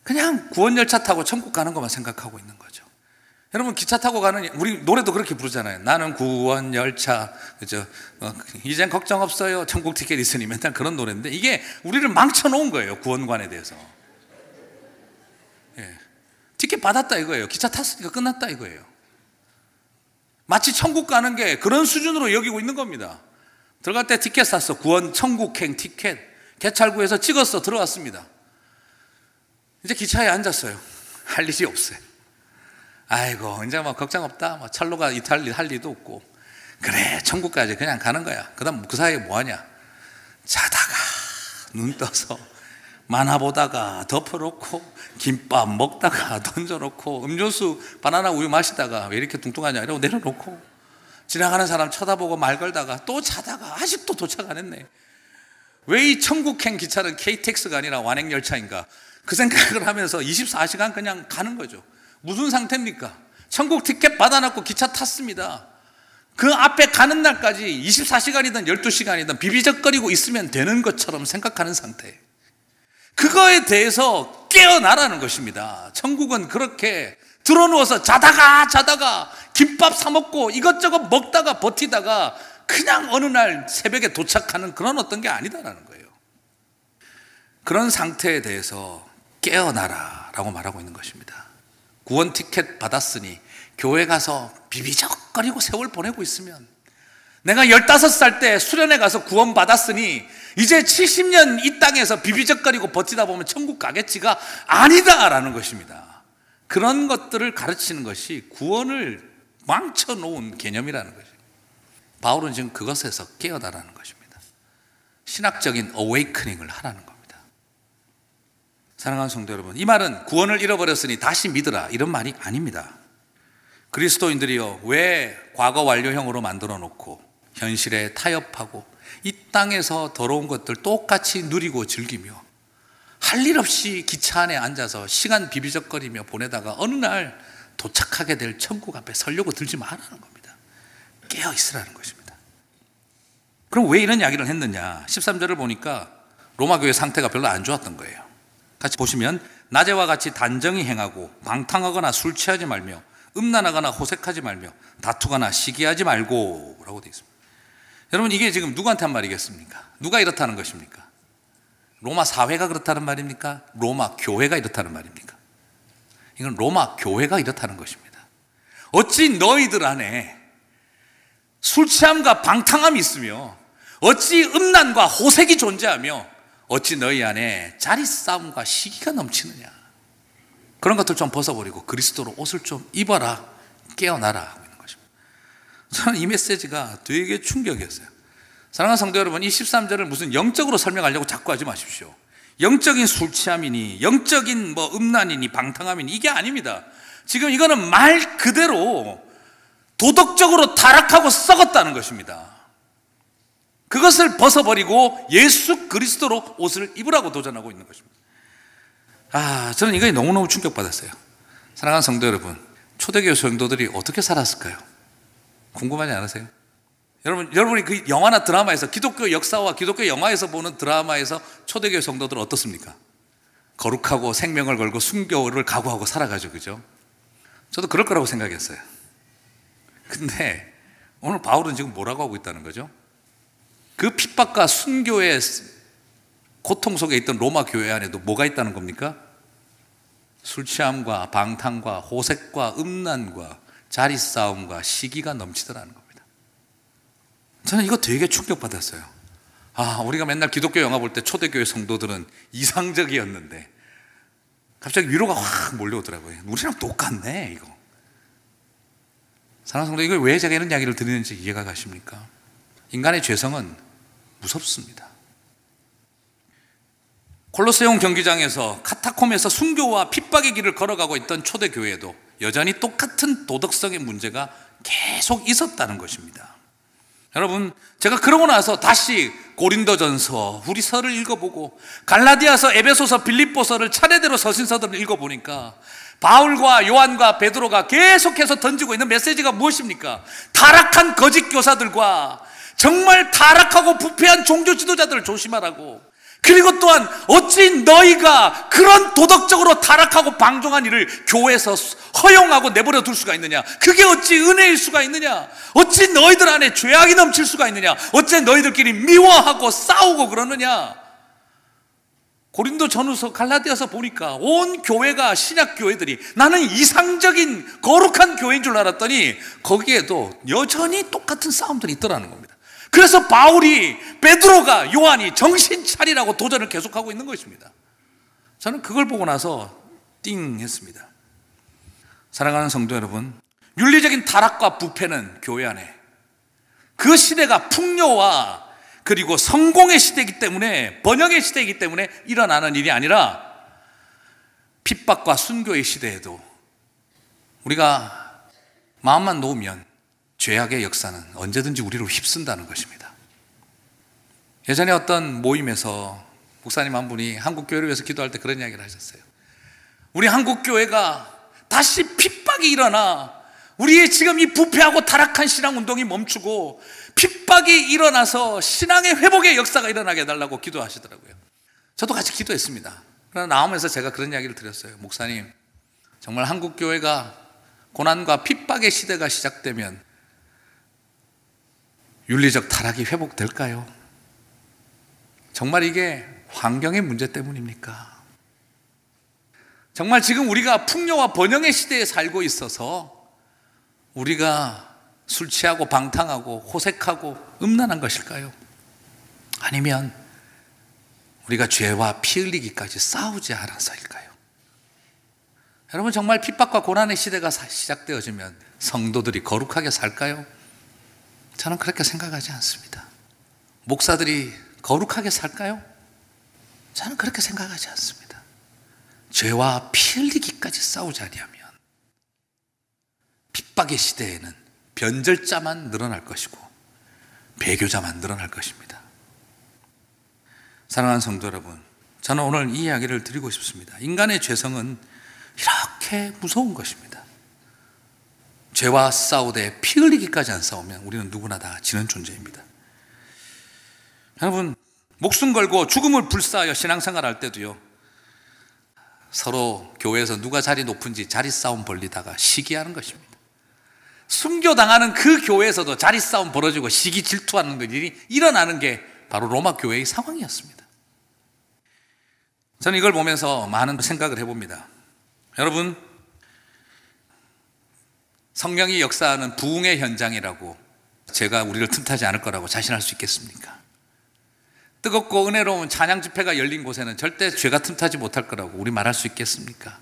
그냥 구원 열차 타고 천국 가는 것만 생각하고 있는 거죠. 여러분 기차 타고 가는 우리 노래도 그렇게 부르잖아요. 나는 구원 열차 그죠? 어, 이젠 걱정 없어요. 천국 티켓 있으니 맨날 그런 노래인데 이게 우리를 망쳐 놓은 거예요. 구원관에 대해서. 예. 티켓 받았다 이거예요. 기차 탔으니까 끝났다 이거예요. 마치 천국 가는 게 그런 수준으로 여기고 있는 겁니다. 들어갈 때 티켓 샀어. 구원 천국행 티켓. 개찰구에서 찍었어. 들어왔습니다. 이제 기차에 앉았어요. 할 일이 없어요. 아이고, 이제 뭐 걱정 없다. 뭐 철로가 이탈 할 일도 없고. 그래, 천국까지 그냥 가는 거야. 그 다음 그 사이에 뭐 하냐? 자다가, 눈 떠서, 만화 보다가 덮어놓고, 김밥 먹다가 던져놓고, 음료수, 바나나 우유 마시다가 왜 이렇게 뚱뚱하냐? 이러고 내려놓고, 지나가는 사람 쳐다보고 말 걸다가 또 자다가 아직도 도착 안 했네. 왜 이 천국행 기차는 KTX가 아니라 완행열차인가? 그 생각을 하면서 24시간 그냥 가는 거죠. 무슨 상태입니까? 천국 티켓 받아놓고 기차 탔습니다. 그 앞에 가는 날까지 24시간이든 12시간이든 비비적거리고 있으면 되는 것처럼 생각하는 상태. 그거에 대해서 깨어나라는 것입니다. 천국은 그렇게 들어누워서 자다가 자다가 김밥 사 먹고 이것저것 먹다가 버티다가 그냥 어느 날 새벽에 도착하는 그런 어떤 게 아니다라는 거예요. 그런 상태에 대해서 깨어나라 라고 말하고 있는 것입니다. 구원 티켓 받았으니 교회 가서 비비적거리고 세월 보내고 있으면 내가 15살 때 수련회 가서 구원 받았으니 이제 70년 이 땅에서 비비적거리고 버티다 보면 천국 가겠지가 아니다라는 것입니다. 그런 것들을 가르치는 것이 구원을 망쳐놓은 개념이라는 것입니다. 바울은 지금 그것에서 깨어나라는 것입니다. 신학적인 어웨이크닝을 하라는 겁니다. 사랑하는 성도 여러분, 이 말은 구원을 잃어버렸으니 다시 믿으라 이런 말이 아닙니다. 그리스도인들이요, 왜 과거 완료형으로 만들어 놓고 현실에 타협하고 이 땅에서 더러운 것들 똑같이 누리고 즐기며 할 일 없이 기차 안에 앉아서 시간 비비적거리며 보내다가 어느 날 도착하게 될 천국 앞에 서려고 들지 말라는 겁니다. 깨어 있으라는 것입니다. 그럼 왜 이런 이야기를 했느냐? 13절을 보니까 로마 교회 상태가 별로 안 좋았던 거예요. 같이 보시면 낮에와 같이 단정히 행하고 방탕하거나 술 취하지 말며 음란하거나 호색하지 말며 다투거나 시기하지 말고 라고 되어 있습니다. 여러분 이게 지금 누구한테 한 말이겠습니까? 누가 이렇다는 것입니까? 로마 사회가 그렇다는 말입니까? 로마 교회가 이렇다는 말입니까? 이건 로마 교회가 이렇다는 것입니다. 어찌 너희들 안에 술 취함과 방탕함이 있으며 어찌 음란과 호색이 존재하며 어찌 너희 안에 자리 싸움과 시기가 넘치느냐 그런 것들 좀 벗어버리고 그리스도로 옷을 좀 입어라 깨어나라. 저는 이 메시지가 되게 충격이었어요. 사랑하는 성도 여러분, 이 13절을 무슨 영적으로 설명하려고 자꾸 하지 마십시오. 영적인 술 취함이니, 영적인 뭐 음란이니, 방탕함이니, 이게 아닙니다. 지금 이거는 말 그대로 도덕적으로 타락하고 썩었다는 것입니다. 그것을 벗어버리고 예수 그리스도로 옷을 입으라고 도전하고 있는 것입니다. 아, 저는 이거에 너무너무 충격받았어요. 사랑하는 성도 여러분, 초대교회 성도들이 어떻게 살았을까요? 궁금하지 않으세요? 여러분, 여러분이 그 영화나 드라마에서 기독교 역사와 기독교 영화에서 보는 드라마에서 초대교회 성도들은 어떻습니까? 거룩하고 생명을 걸고 순교를 각오하고 살아가죠, 그죠? 저도 그럴 거라고 생각했어요. 근데 오늘 바울은 지금 뭐라고 하고 있다는 거죠? 그 핍박과 순교의 고통 속에 있던 로마 교회 안에도 뭐가 있다는 겁니까? 술 취함과 방탕과 호색과 음란과 자리 싸움과 시기가 넘치더라는 겁니다. 저는 이거 되게 충격받았어요. 아, 우리가 맨날 기독교 영화 볼 때 초대교회 성도들은 이상적이었는데 갑자기 위로가 확 몰려오더라고요. 우리랑 똑같네, 이거. 사랑하는 성도, 이걸 왜 제가 이런 이야기를 드리는지 이해가 가십니까? 인간의 죄성은 무섭습니다. 콜로세움 경기장에서 카타콤에서 순교와 핍박의 길을 걸어가고 있던 초대교회에도 여전히 똑같은 도덕성의 문제가 계속 있었다는 것입니다. 여러분, 제가 그러고 나서 다시 고린도전서, 우리서를 읽어보고 갈라디아서, 에베소서, 빌립보서를 차례대로 서신서들을 읽어보니까 바울과 요한과 베드로가 계속해서 던지고 있는 메시지가 무엇입니까? 타락한 거짓 교사들과 정말 타락하고 부패한 종교 지도자들을 조심하라고. 그리고 또한 어찌 너희가 그런 도덕적으로 타락하고 방종한 일을 교회에서 허용하고 내버려 둘 수가 있느냐? 그게 어찌 은혜일 수가 있느냐? 어찌 너희들 안에 죄악이 넘칠 수가 있느냐? 어찌 너희들끼리 미워하고 싸우고 그러느냐? 고린도 전후서 갈라디아서 보니까 온 교회가 신약 교회들이 나는 이상적인 거룩한 교회인 줄 알았더니 거기에도 여전히 똑같은 싸움들이 있더라는 겁니다. 그래서 바울이 베드로가 요한이 정신 차리라고 도전을 계속하고 있는 것입니다. 저는 그걸 보고 나서 띵 했습니다. 사랑하는 성도 여러분, 윤리적인 타락과 부패는 교회 안에 그 시대가 풍요와 그리고 성공의 시대이기 때문에 번영의 시대이기 때문에 일어나는 일이 아니라 핍박과 순교의 시대에도 우리가 마음만 놓으면 죄악의 역사는 언제든지 우리를 휩쓴다는 것입니다. 예전에 어떤 모임에서 목사님 한 분이 한국 교회를 위해서 기도할 때 그런 이야기를 하셨어요. 우리 한국 교회가 다시 핍박이 일어나 우리의 지금 이 부패하고 타락한 신앙 운동이 멈추고 핍박이 일어나서 신앙의 회복의 역사가 일어나게 해달라고 기도하시더라고요. 저도 같이 기도했습니다. 그러나 나오면서 제가 그런 이야기를 드렸어요. 목사님, 정말 한국 교회가 고난과 핍박의 시대가 시작되면 윤리적 타락이 회복될까요? 정말 이게 환경의 문제 때문입니까? 정말 지금 우리가 풍요와 번영의 시대에 살고 있어서 우리가 술 취하고 방탕하고 호색하고 음란한 것일까요? 아니면 우리가 죄와 피 흘리기까지 싸우지 않아서일까요? 여러분 정말 핍박과 고난의 시대가 사- 시작되어지면 성도들이 거룩하게 살까요? 저는 그렇게 생각하지 않습니다. 목사들이 거룩하게 살까요? 저는 그렇게 생각하지 않습니다. 죄와 피 흘리기까지 싸우지 아니하면 핍박의 시대에는 변절자만 늘어날 것이고 배교자만 늘어날 것입니다. 사랑하는 성도 여러분, 저는 오늘 이 이야기를 드리고 싶습니다. 인간의 죄성은 이렇게 무서운 것입니다. 죄와 싸우되 피 흘리기까지 안 싸우면 우리는 누구나 다 지는 존재입니다. 여러분, 목숨 걸고 죽음을 불사하여 신앙생활 할 때도요, 서로 교회에서 누가 자리 높은지 자리 싸움 벌리다가 시기하는 것입니다. 순교당하는 그 교회에서도 자리 싸움 벌어지고 시기 질투하는 일이 일어나는 게 바로 로마 교회의 상황이었습니다. 저는 이걸 보면서 많은 생각을 해봅니다. 여러분, 성령이 역사하는 부흥의 현장이라고 제가 우리를 틈타지 않을 거라고 자신할 수 있겠습니까? 뜨겁고 은혜로운 찬양 집회가 열린 곳에는 절대 죄가 틈타지 못할 거라고 우리 말할 수 있겠습니까?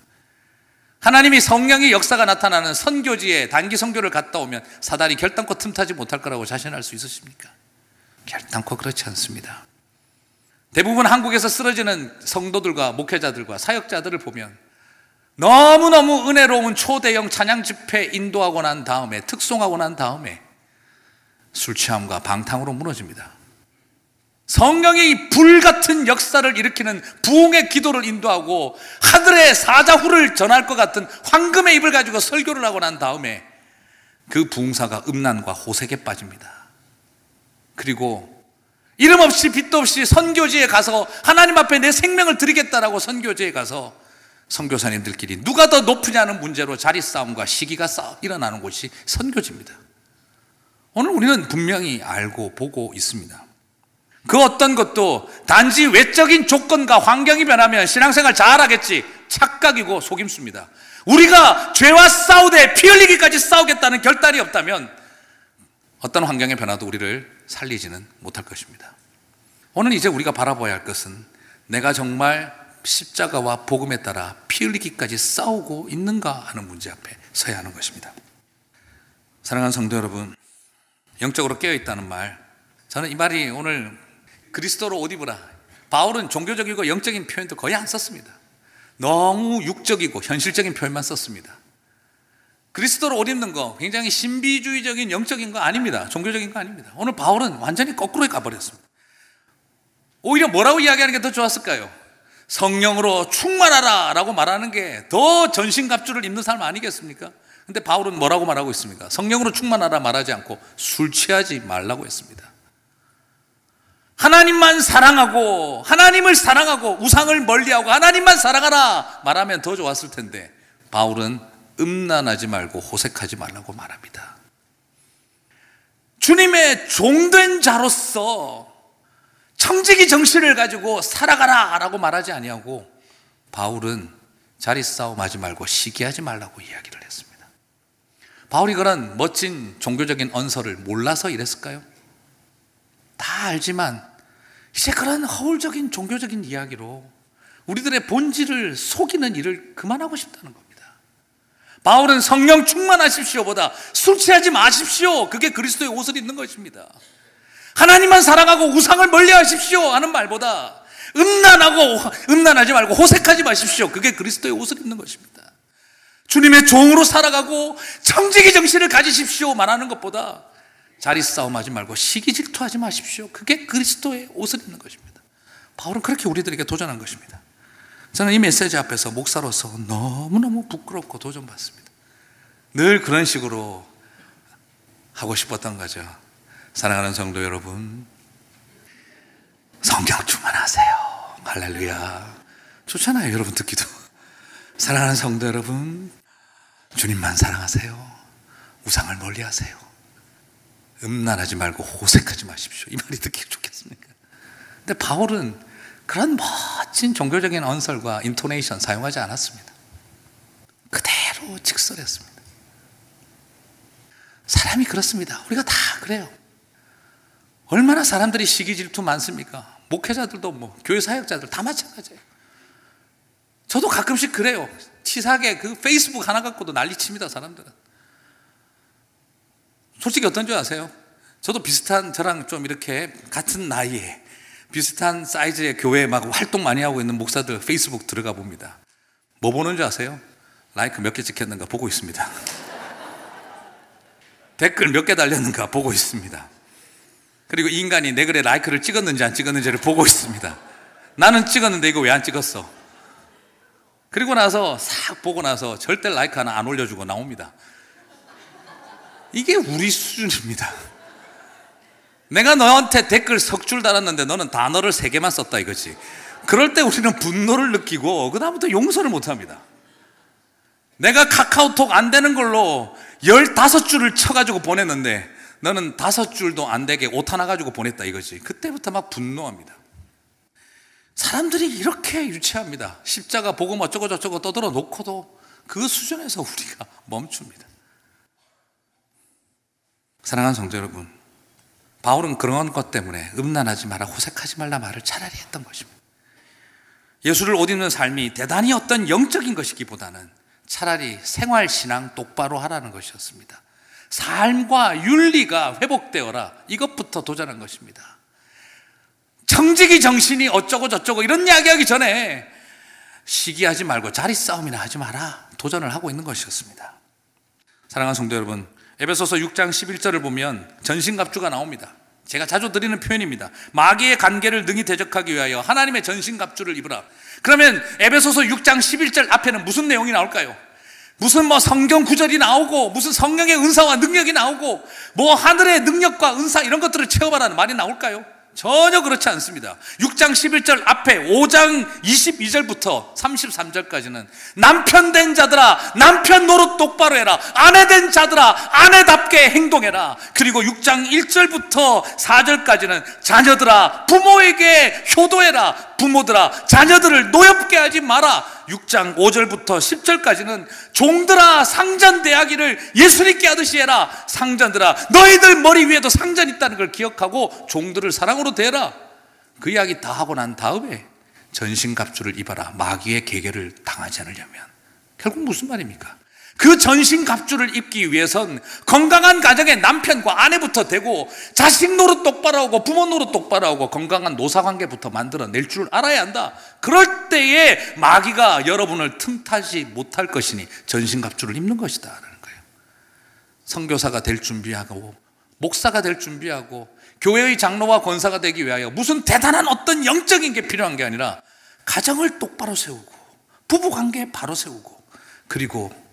하나님이 성령의 역사가 나타나는 선교지에 단기 선교를 갔다 오면 사단이 결단코 틈타지 못할 거라고 자신할 수 있으십니까? 결단코 그렇지 않습니다. 대부분 한국에서 쓰러지는 성도들과 목회자들과 사역자들을 보면 너무너무 은혜로운 초대형 찬양 집회 인도하고 난 다음에 특송하고 난 다음에 술 취함과 방탕으로 무너집니다. 성령이 불같은 역사를 일으키는 부흥의 기도를 인도하고 하늘의 사자후를 전할 것 같은 황금의 입을 가지고 설교를 하고 난 다음에 그 부흥사가 음란과 호색에 빠집니다. 그리고 이름 없이 빛도 없이 선교지에 가서 하나님 앞에 내 생명을 드리겠다라고 선교지에 가서 선교사님들끼리 누가 더 높으냐는 문제로 자리 싸움과 시기가 싸 일어나는 곳이 선교지입니다. 오늘 우리는 분명히 알고 보고 있습니다. 그 어떤 것도 단지 외적인 조건과 환경이 변하면 신앙생활 잘하겠지 착각이고 속임수입니다. 우리가 죄와 싸우되 피 흘리기까지 싸우겠다는 결단이 없다면 어떤 환경의 변화도 우리를 살리지는 못할 것입니다. 오늘 이제 우리가 바라봐야 할 것은 내가 정말 십자가와 복음에 따라 피 흘리기까지 싸우고 있는가 하는 문제 앞에 서야 하는 것입니다. 사랑하는 성도 여러분, 영적으로 깨어 있다는 말, 저는 이 말이 오늘 그리스도로 옷 입으라. 바울은 종교적이고 영적인 표현도 거의 안 썼습니다. 너무 육적이고 현실적인 표현만 썼습니다. 그리스도로 옷 입는 거 굉장히 신비주의적인 영적인 거 아닙니다. 종교적인 거 아닙니다. 오늘 바울은 완전히 거꾸로 가버렸습니다. 오히려 뭐라고 이야기하는 게 더 좋았을까요? 성령으로 충만하라 라고 말하는 게 더 전신갑주를 입는 사람 아니겠습니까? 근데 바울은 뭐라고 말하고 있습니까? 성령으로 충만하라 말하지 않고 술 취하지 말라고 했습니다. 하나님만 사랑하고 하나님을 사랑하고 우상을 멀리하고 하나님만 사랑하라 말하면 더 좋았을 텐데 바울은 음란하지 말고 호색하지 말라고 말합니다. 주님의 종된 자로서 청지기 정신을 가지고 살아가라 라고 말하지 아니하고 바울은 자리 싸움 하지 말고 시기하지 말라고 이야기를 했습니다. 바울이 그런 멋진 종교적인 언서를 몰라서 이랬을까요? 다 알지만 이제 그런 허울적인 종교적인 이야기로 우리들의 본질을 속이는 일을 그만하고 싶다는 겁니다. 바울은 성령 충만하십시오보다 술 취하지 마십시오. 그게 그리스도의 옷을 입는 것입니다. 하나님만 사랑하고 우상을 멀리 하십시오 하는 말보다 음란하고 음란하지 말고 호색하지 마십시오. 그게 그리스도의 옷을 입는 것입니다. 주님의 종으로 살아가고 청지기 정신을 가지십시오 말하는 것보다 자리 싸움하지 말고 시기 질투하지 마십시오. 그게 그리스도의 옷을 입는 것입니다. 바울은 그렇게 우리들에게 도전한 것입니다. 저는 이 메시지 앞에서 목사로서 너무너무 부끄럽고 도전받습니다. 늘 그런 식으로 하고 싶었던 거죠. 사랑하는 성도 여러분, 성경 충만하세요. 할렐루야. 좋잖아요, 여러분 듣기도. 사랑하는 성도 여러분, 주님만 사랑하세요. 우상을 멀리 하세요. 음란하지 말고 호색하지 마십시오. 이 말이 듣기 좋겠습니까? 근데 바울은 그런 멋진 종교적인 언설과 인토네이션 사용하지 않았습니다. 그대로 직설했습니다. 사람이 그렇습니다. 우리가 다 그래요. 얼마나 사람들이 시기 질투 많습니까? 목회자들도 뭐 교회 사역자들 다 마찬가지예요. 저도 가끔씩 그래요. 치사하게 그 페이스북 하나 갖고도 난리칩니다, 사람들은. 솔직히 어떤 줄 아세요? 저도 비슷한 저랑 좀 이렇게 같은 나이에 비슷한 사이즈의 교회에 막 활동 많이 하고 있는 목사들 페이스북 들어가 봅니다. 뭐 보는 줄 아세요? 라이크 몇 개 찍혔는가 보고 있습니다. 댓글 몇 개 달렸는가 보고 있습니다. 그리고 이 인간이 내 글에 라이크를 찍었는지 안 찍었는지를 보고 있습니다. 나는 찍었는데 이거 왜 안 찍었어? 그리고 나서 싹 보고 나서 절대 라이크 하나 안 올려주고 나옵니다. 이게 우리 수준입니다. 내가 너한테 댓글 석 줄 달았는데 너는 단어를 세 개만 썼다 이거지. 그럴 때 우리는 분노를 느끼고 그다음부터 용서를 못 합니다. 내가 카카오톡 안 되는 걸로 15줄을 쳐가지고 보냈는데 너는 다섯 줄도 안 되게 옷 하나 가지고 보냈다 이거지. 그때부터 막 분노합니다. 사람들이 이렇게 유치합니다. 십자가 복음 어쩌고 저쩌고 떠들어 놓고도 그 수준에서 우리가 멈춥니다. 사랑하는 성도 여러분, 바울은 그런 것 때문에 음란하지 마라, 호색하지 말라 말을 차라리 했던 것입니다. 예수를 옷 입는 삶이 대단히 어떤 영적인 것이기보다는 차라리 생활 신앙 똑바로 하라는 것이었습니다. 삶과 윤리가 회복되어라. 이것부터 도전한 것입니다. 정직이 정신이 어쩌고 저쩌고 이런 이야기하기 전에 시기하지 말고 자리 싸움이나 하지 마라. 도전을 하고 있는 것이었습니다. 사랑하는 성도 여러분, 에베소서 6장 11절을 보면 전신갑주가 나옵니다. 제가 자주 드리는 표현입니다. 마귀의 관계를 능히 대적하기 위하여 하나님의 전신갑주를 입으라. 그러면 에베소서 6장 11절 앞에는 무슨 내용이 나올까요? 무슨 뭐 성경 구절이 나오고 무슨 성령의 은사와 능력이 나오고 뭐 하늘의 능력과 은사 이런 것들을 체험하라는 말이 나올까요? 전혀 그렇지 않습니다. 6장 11절 앞에 5장 22절부터 33절까지는 남편 된 자들아 남편 노릇 똑바로 해라 아내 된 자들아 아내답게 행동해라 그리고 6장 1절부터 4절까지는 자녀들아 부모에게 효도해라 부모들아 자녀들을 노엽게 하지 마라. 6장 5절부터 10절까지는 종들아 상전 대하기를 예수님께 하듯이 해라. 상전들아 너희들 머리 위에도 상전 있다는 걸 기억하고 종들을 사랑으로 대라. 그 이야기 다 하고 난 다음에 전신갑주를 입어라. 마귀의 계계를 당하지 않으려면. 결국 무슨 말입니까? 그 전신 갑주를 입기 위해선 건강한 가정의 남편과 아내부터 되고 자식 노릇 똑바로 하고 부모 노릇 똑바로 하고 건강한 노사 관계부터 만들어낼 줄 알아야 한다. 그럴 때에 마귀가 여러분을 틈타지 못할 것이니 전신 갑주를 입는 것이다. 라는 거예요. 선교사가 될 준비하고 목사가 될 준비하고 교회의 장로와 권사가 되기 위하여 무슨 대단한 어떤 영적인 게 필요한 게 아니라 가정을 똑바로 세우고 부부 관계 바로 세우고 그리고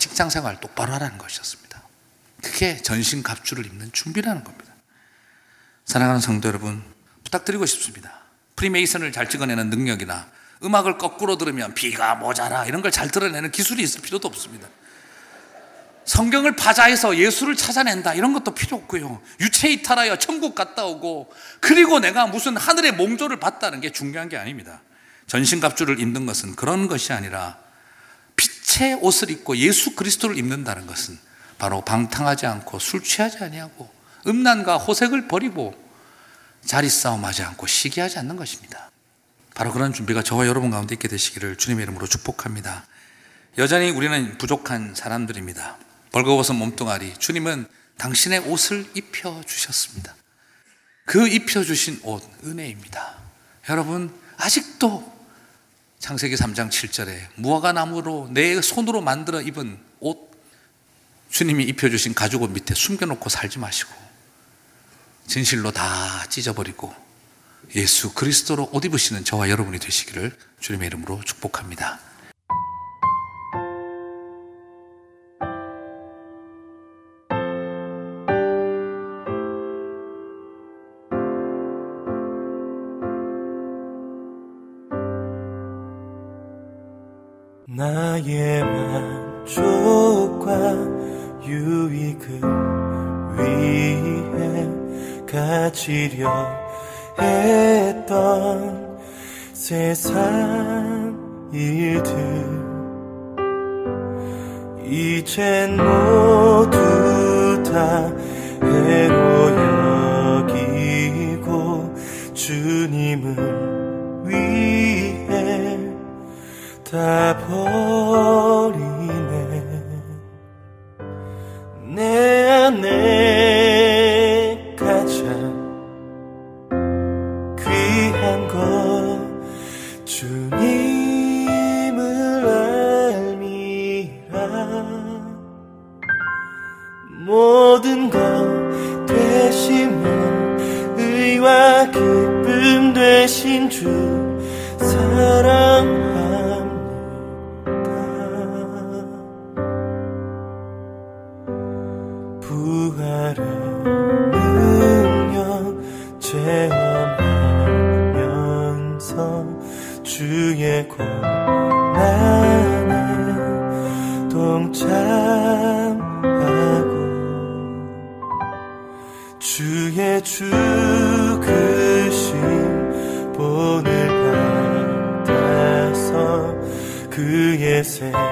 직장 생활 똑바로 하라는 것이었습니다. 그게 전신 갑주를 입는 준비라는 겁니다. 사랑하는 성도 여러분, 부탁드리고 싶습니다. 프리메이슨을 잘 찍어내는 능력이나 음악을 거꾸로 들으면 비가 모자라 이런 걸 잘 드러내는 기술이 있을 필요도 없습니다. 성경을 파자해서 예수를 찾아낸다 이런 것도 필요 없고요. 유체 이탈하여 천국 갔다 오고 그리고 내가 무슨 하늘의 몽조를 봤다는 게 중요한 게 아닙니다. 전신갑주를 입는 것은 그런 것이 아니라 빛의 옷을 입고 예수 그리스도를 입는다는 것은 바로 방탕하지 않고 술 취하지 아니하고 음란과 호색을 버리고 자리 싸움하지 않고 시기하지 않는 것입니다. 바로 그런 준비가 저와 여러분 가운데 있게 되시기를 주님의 이름으로 축복합니다. 여전히 우리는 부족한 사람들입니다. 벌거벗은 몸뚱아리 주님은 당신의 옷을 입혀 주셨습니다. 그 입혀 주신 옷 은혜입니다. 여러분 아직도 창세기 3장 7절에 무화과 나무로 내 손으로 만들어 입은 옷 주님이 입혀주신 가죽옷 밑에 숨겨놓고 살지 마시고 진실로 다 찢어버리고 예수 그리스도로 옷 입으시는 저와 여러분이 되시기를 주님의 이름으로 축복합니다. 나의 만족과 유익을 위해 가지려 했던 세상 일들. 이젠 모두 다 해로 여기고 주님을 다 버리네. 내 안에 가장 귀한 것 주님을 알미라. 모든 것 되시며 의와 기쁨 되신 주 사랑 고난에 동참하고 주의 죽으심 본을 받아서 그의 생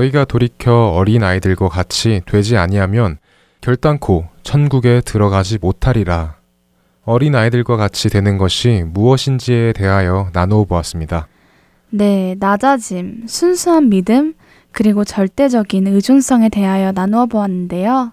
너희가 돌이켜 어린 아이들과 같이 되지 아니하면 결단코 천국에 들어가지 못하리라. 어린 아이들과 같이 되는 것이 무엇인지에 대하여 나누어 보았습니다. 네, 낮아짐, 순수한 믿음, 그리고 절대적인 의존성에 대하여 나누어 보았는데요.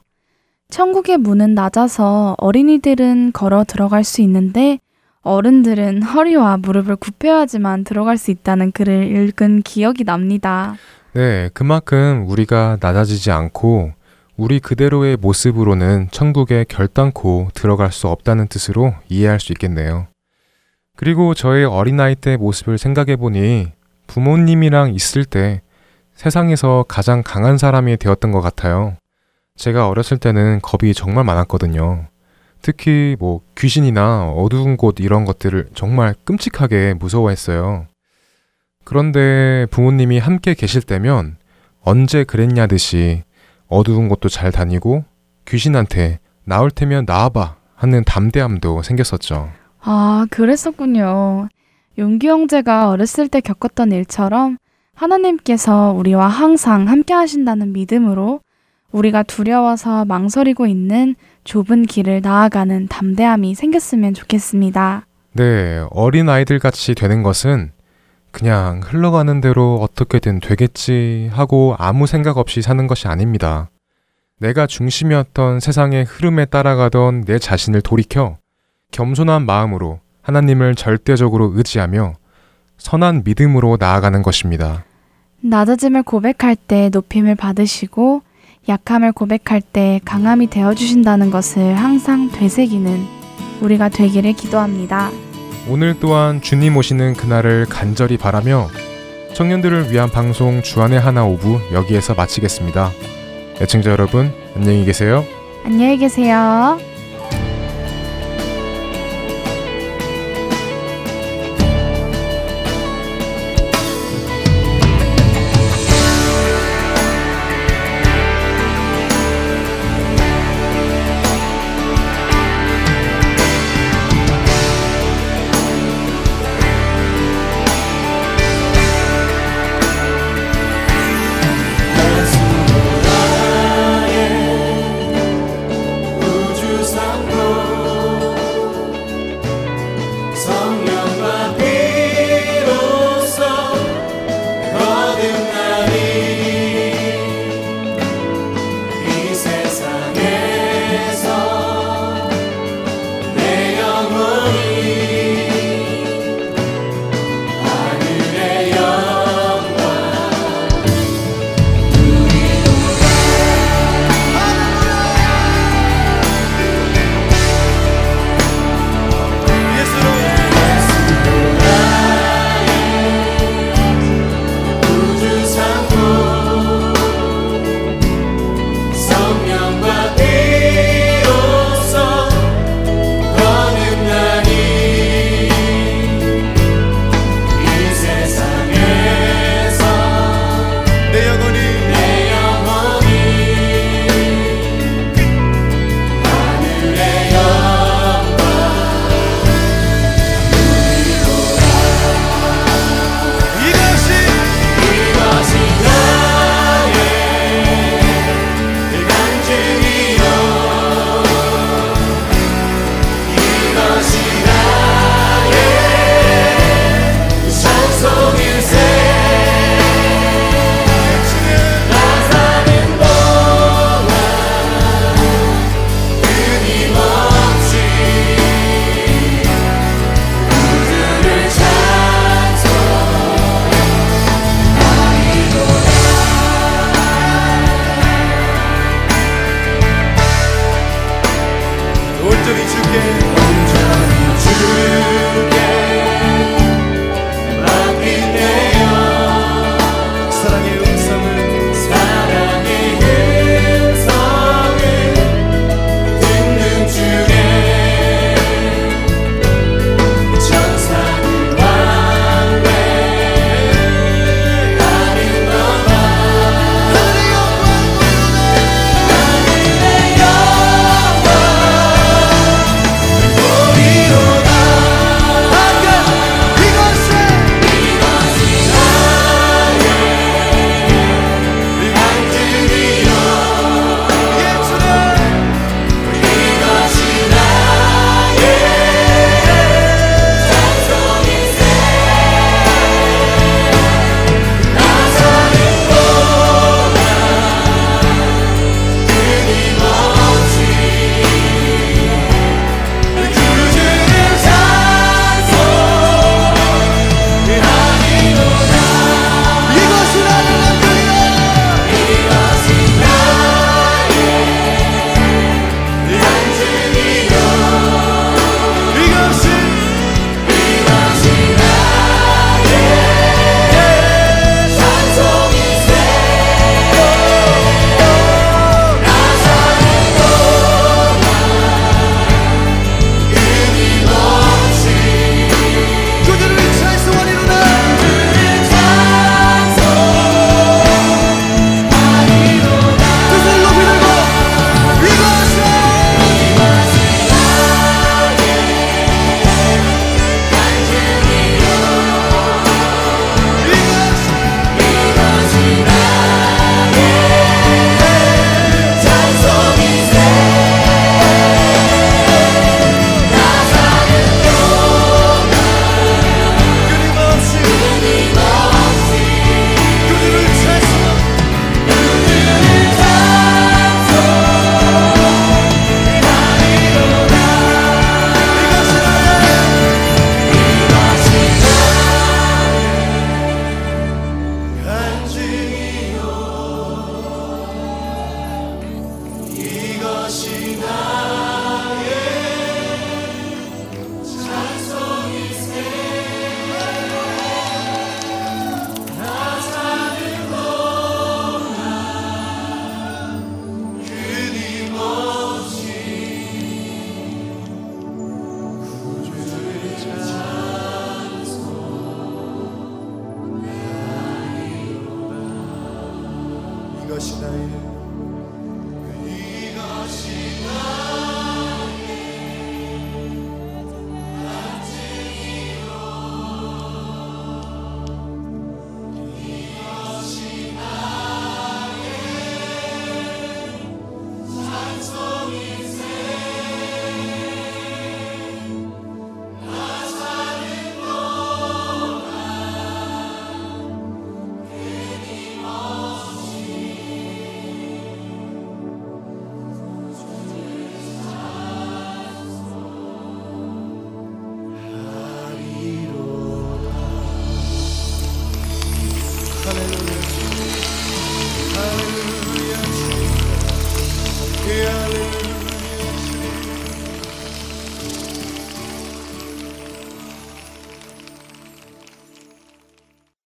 천국의 문은 낮아서 어린이들은 걸어 들어갈 수 있는데 어른들은 허리와 무릎을 굽혀야지만 들어갈 수 있다는 글을 읽은 기억이 납니다. 네, 그만큼 우리가 낮아지지 않고 우리 그대로의 모습으로는 천국에 결단코 들어갈 수 없다는 뜻으로 이해할 수 있겠네요. 그리고 저의 어린아이 때 모습을 생각해 보니 부모님이랑 있을 때 세상에서 가장 강한 사람이 되었던 것 같아요. 제가 어렸을 때는 겁이 정말 많았거든요. 특히 뭐 귀신이나 어두운 곳 이런 것들을 정말 끔찍하게 무서워했어요. 그런데 부모님이 함께 계실 때면 언제 그랬냐 듯이 어두운 곳도 잘 다니고 귀신한테 나올 테면 나와봐 하는 담대함도 생겼었죠. 아, 그랬었군요. 용기 형제가 어렸을 때 겪었던 일처럼 하나님께서 우리와 항상 함께 하신다는 믿음으로 우리가 두려워서 망설이고 있는 좁은 길을 나아가는 담대함이 생겼으면 좋겠습니다. 네, 어린 아이들 같이 되는 것은 그냥 흘러가는 대로 어떻게든 되겠지 하고 아무 생각 없이 사는 것이 아닙니다. 내가 중심이었던 세상의 흐름에 따라가던 내 자신을 돌이켜 겸손한 마음으로 하나님을 절대적으로 의지하며 선한 믿음으로 나아가는 것입니다. 낮아짐을 고백할 때 높임을 받으시고 약함을 고백할 때 강함이 되어 주신다는 것을 항상 되새기는 우리가 되기를 기도합니다. 오늘 또한 주님 오시는 그날을 간절히 바라며 청년들을 위한 방송 주안의 하나 오부 여기에서 마치겠습니다. 애청자 여러분 안녕히 계세요. 안녕히 계세요.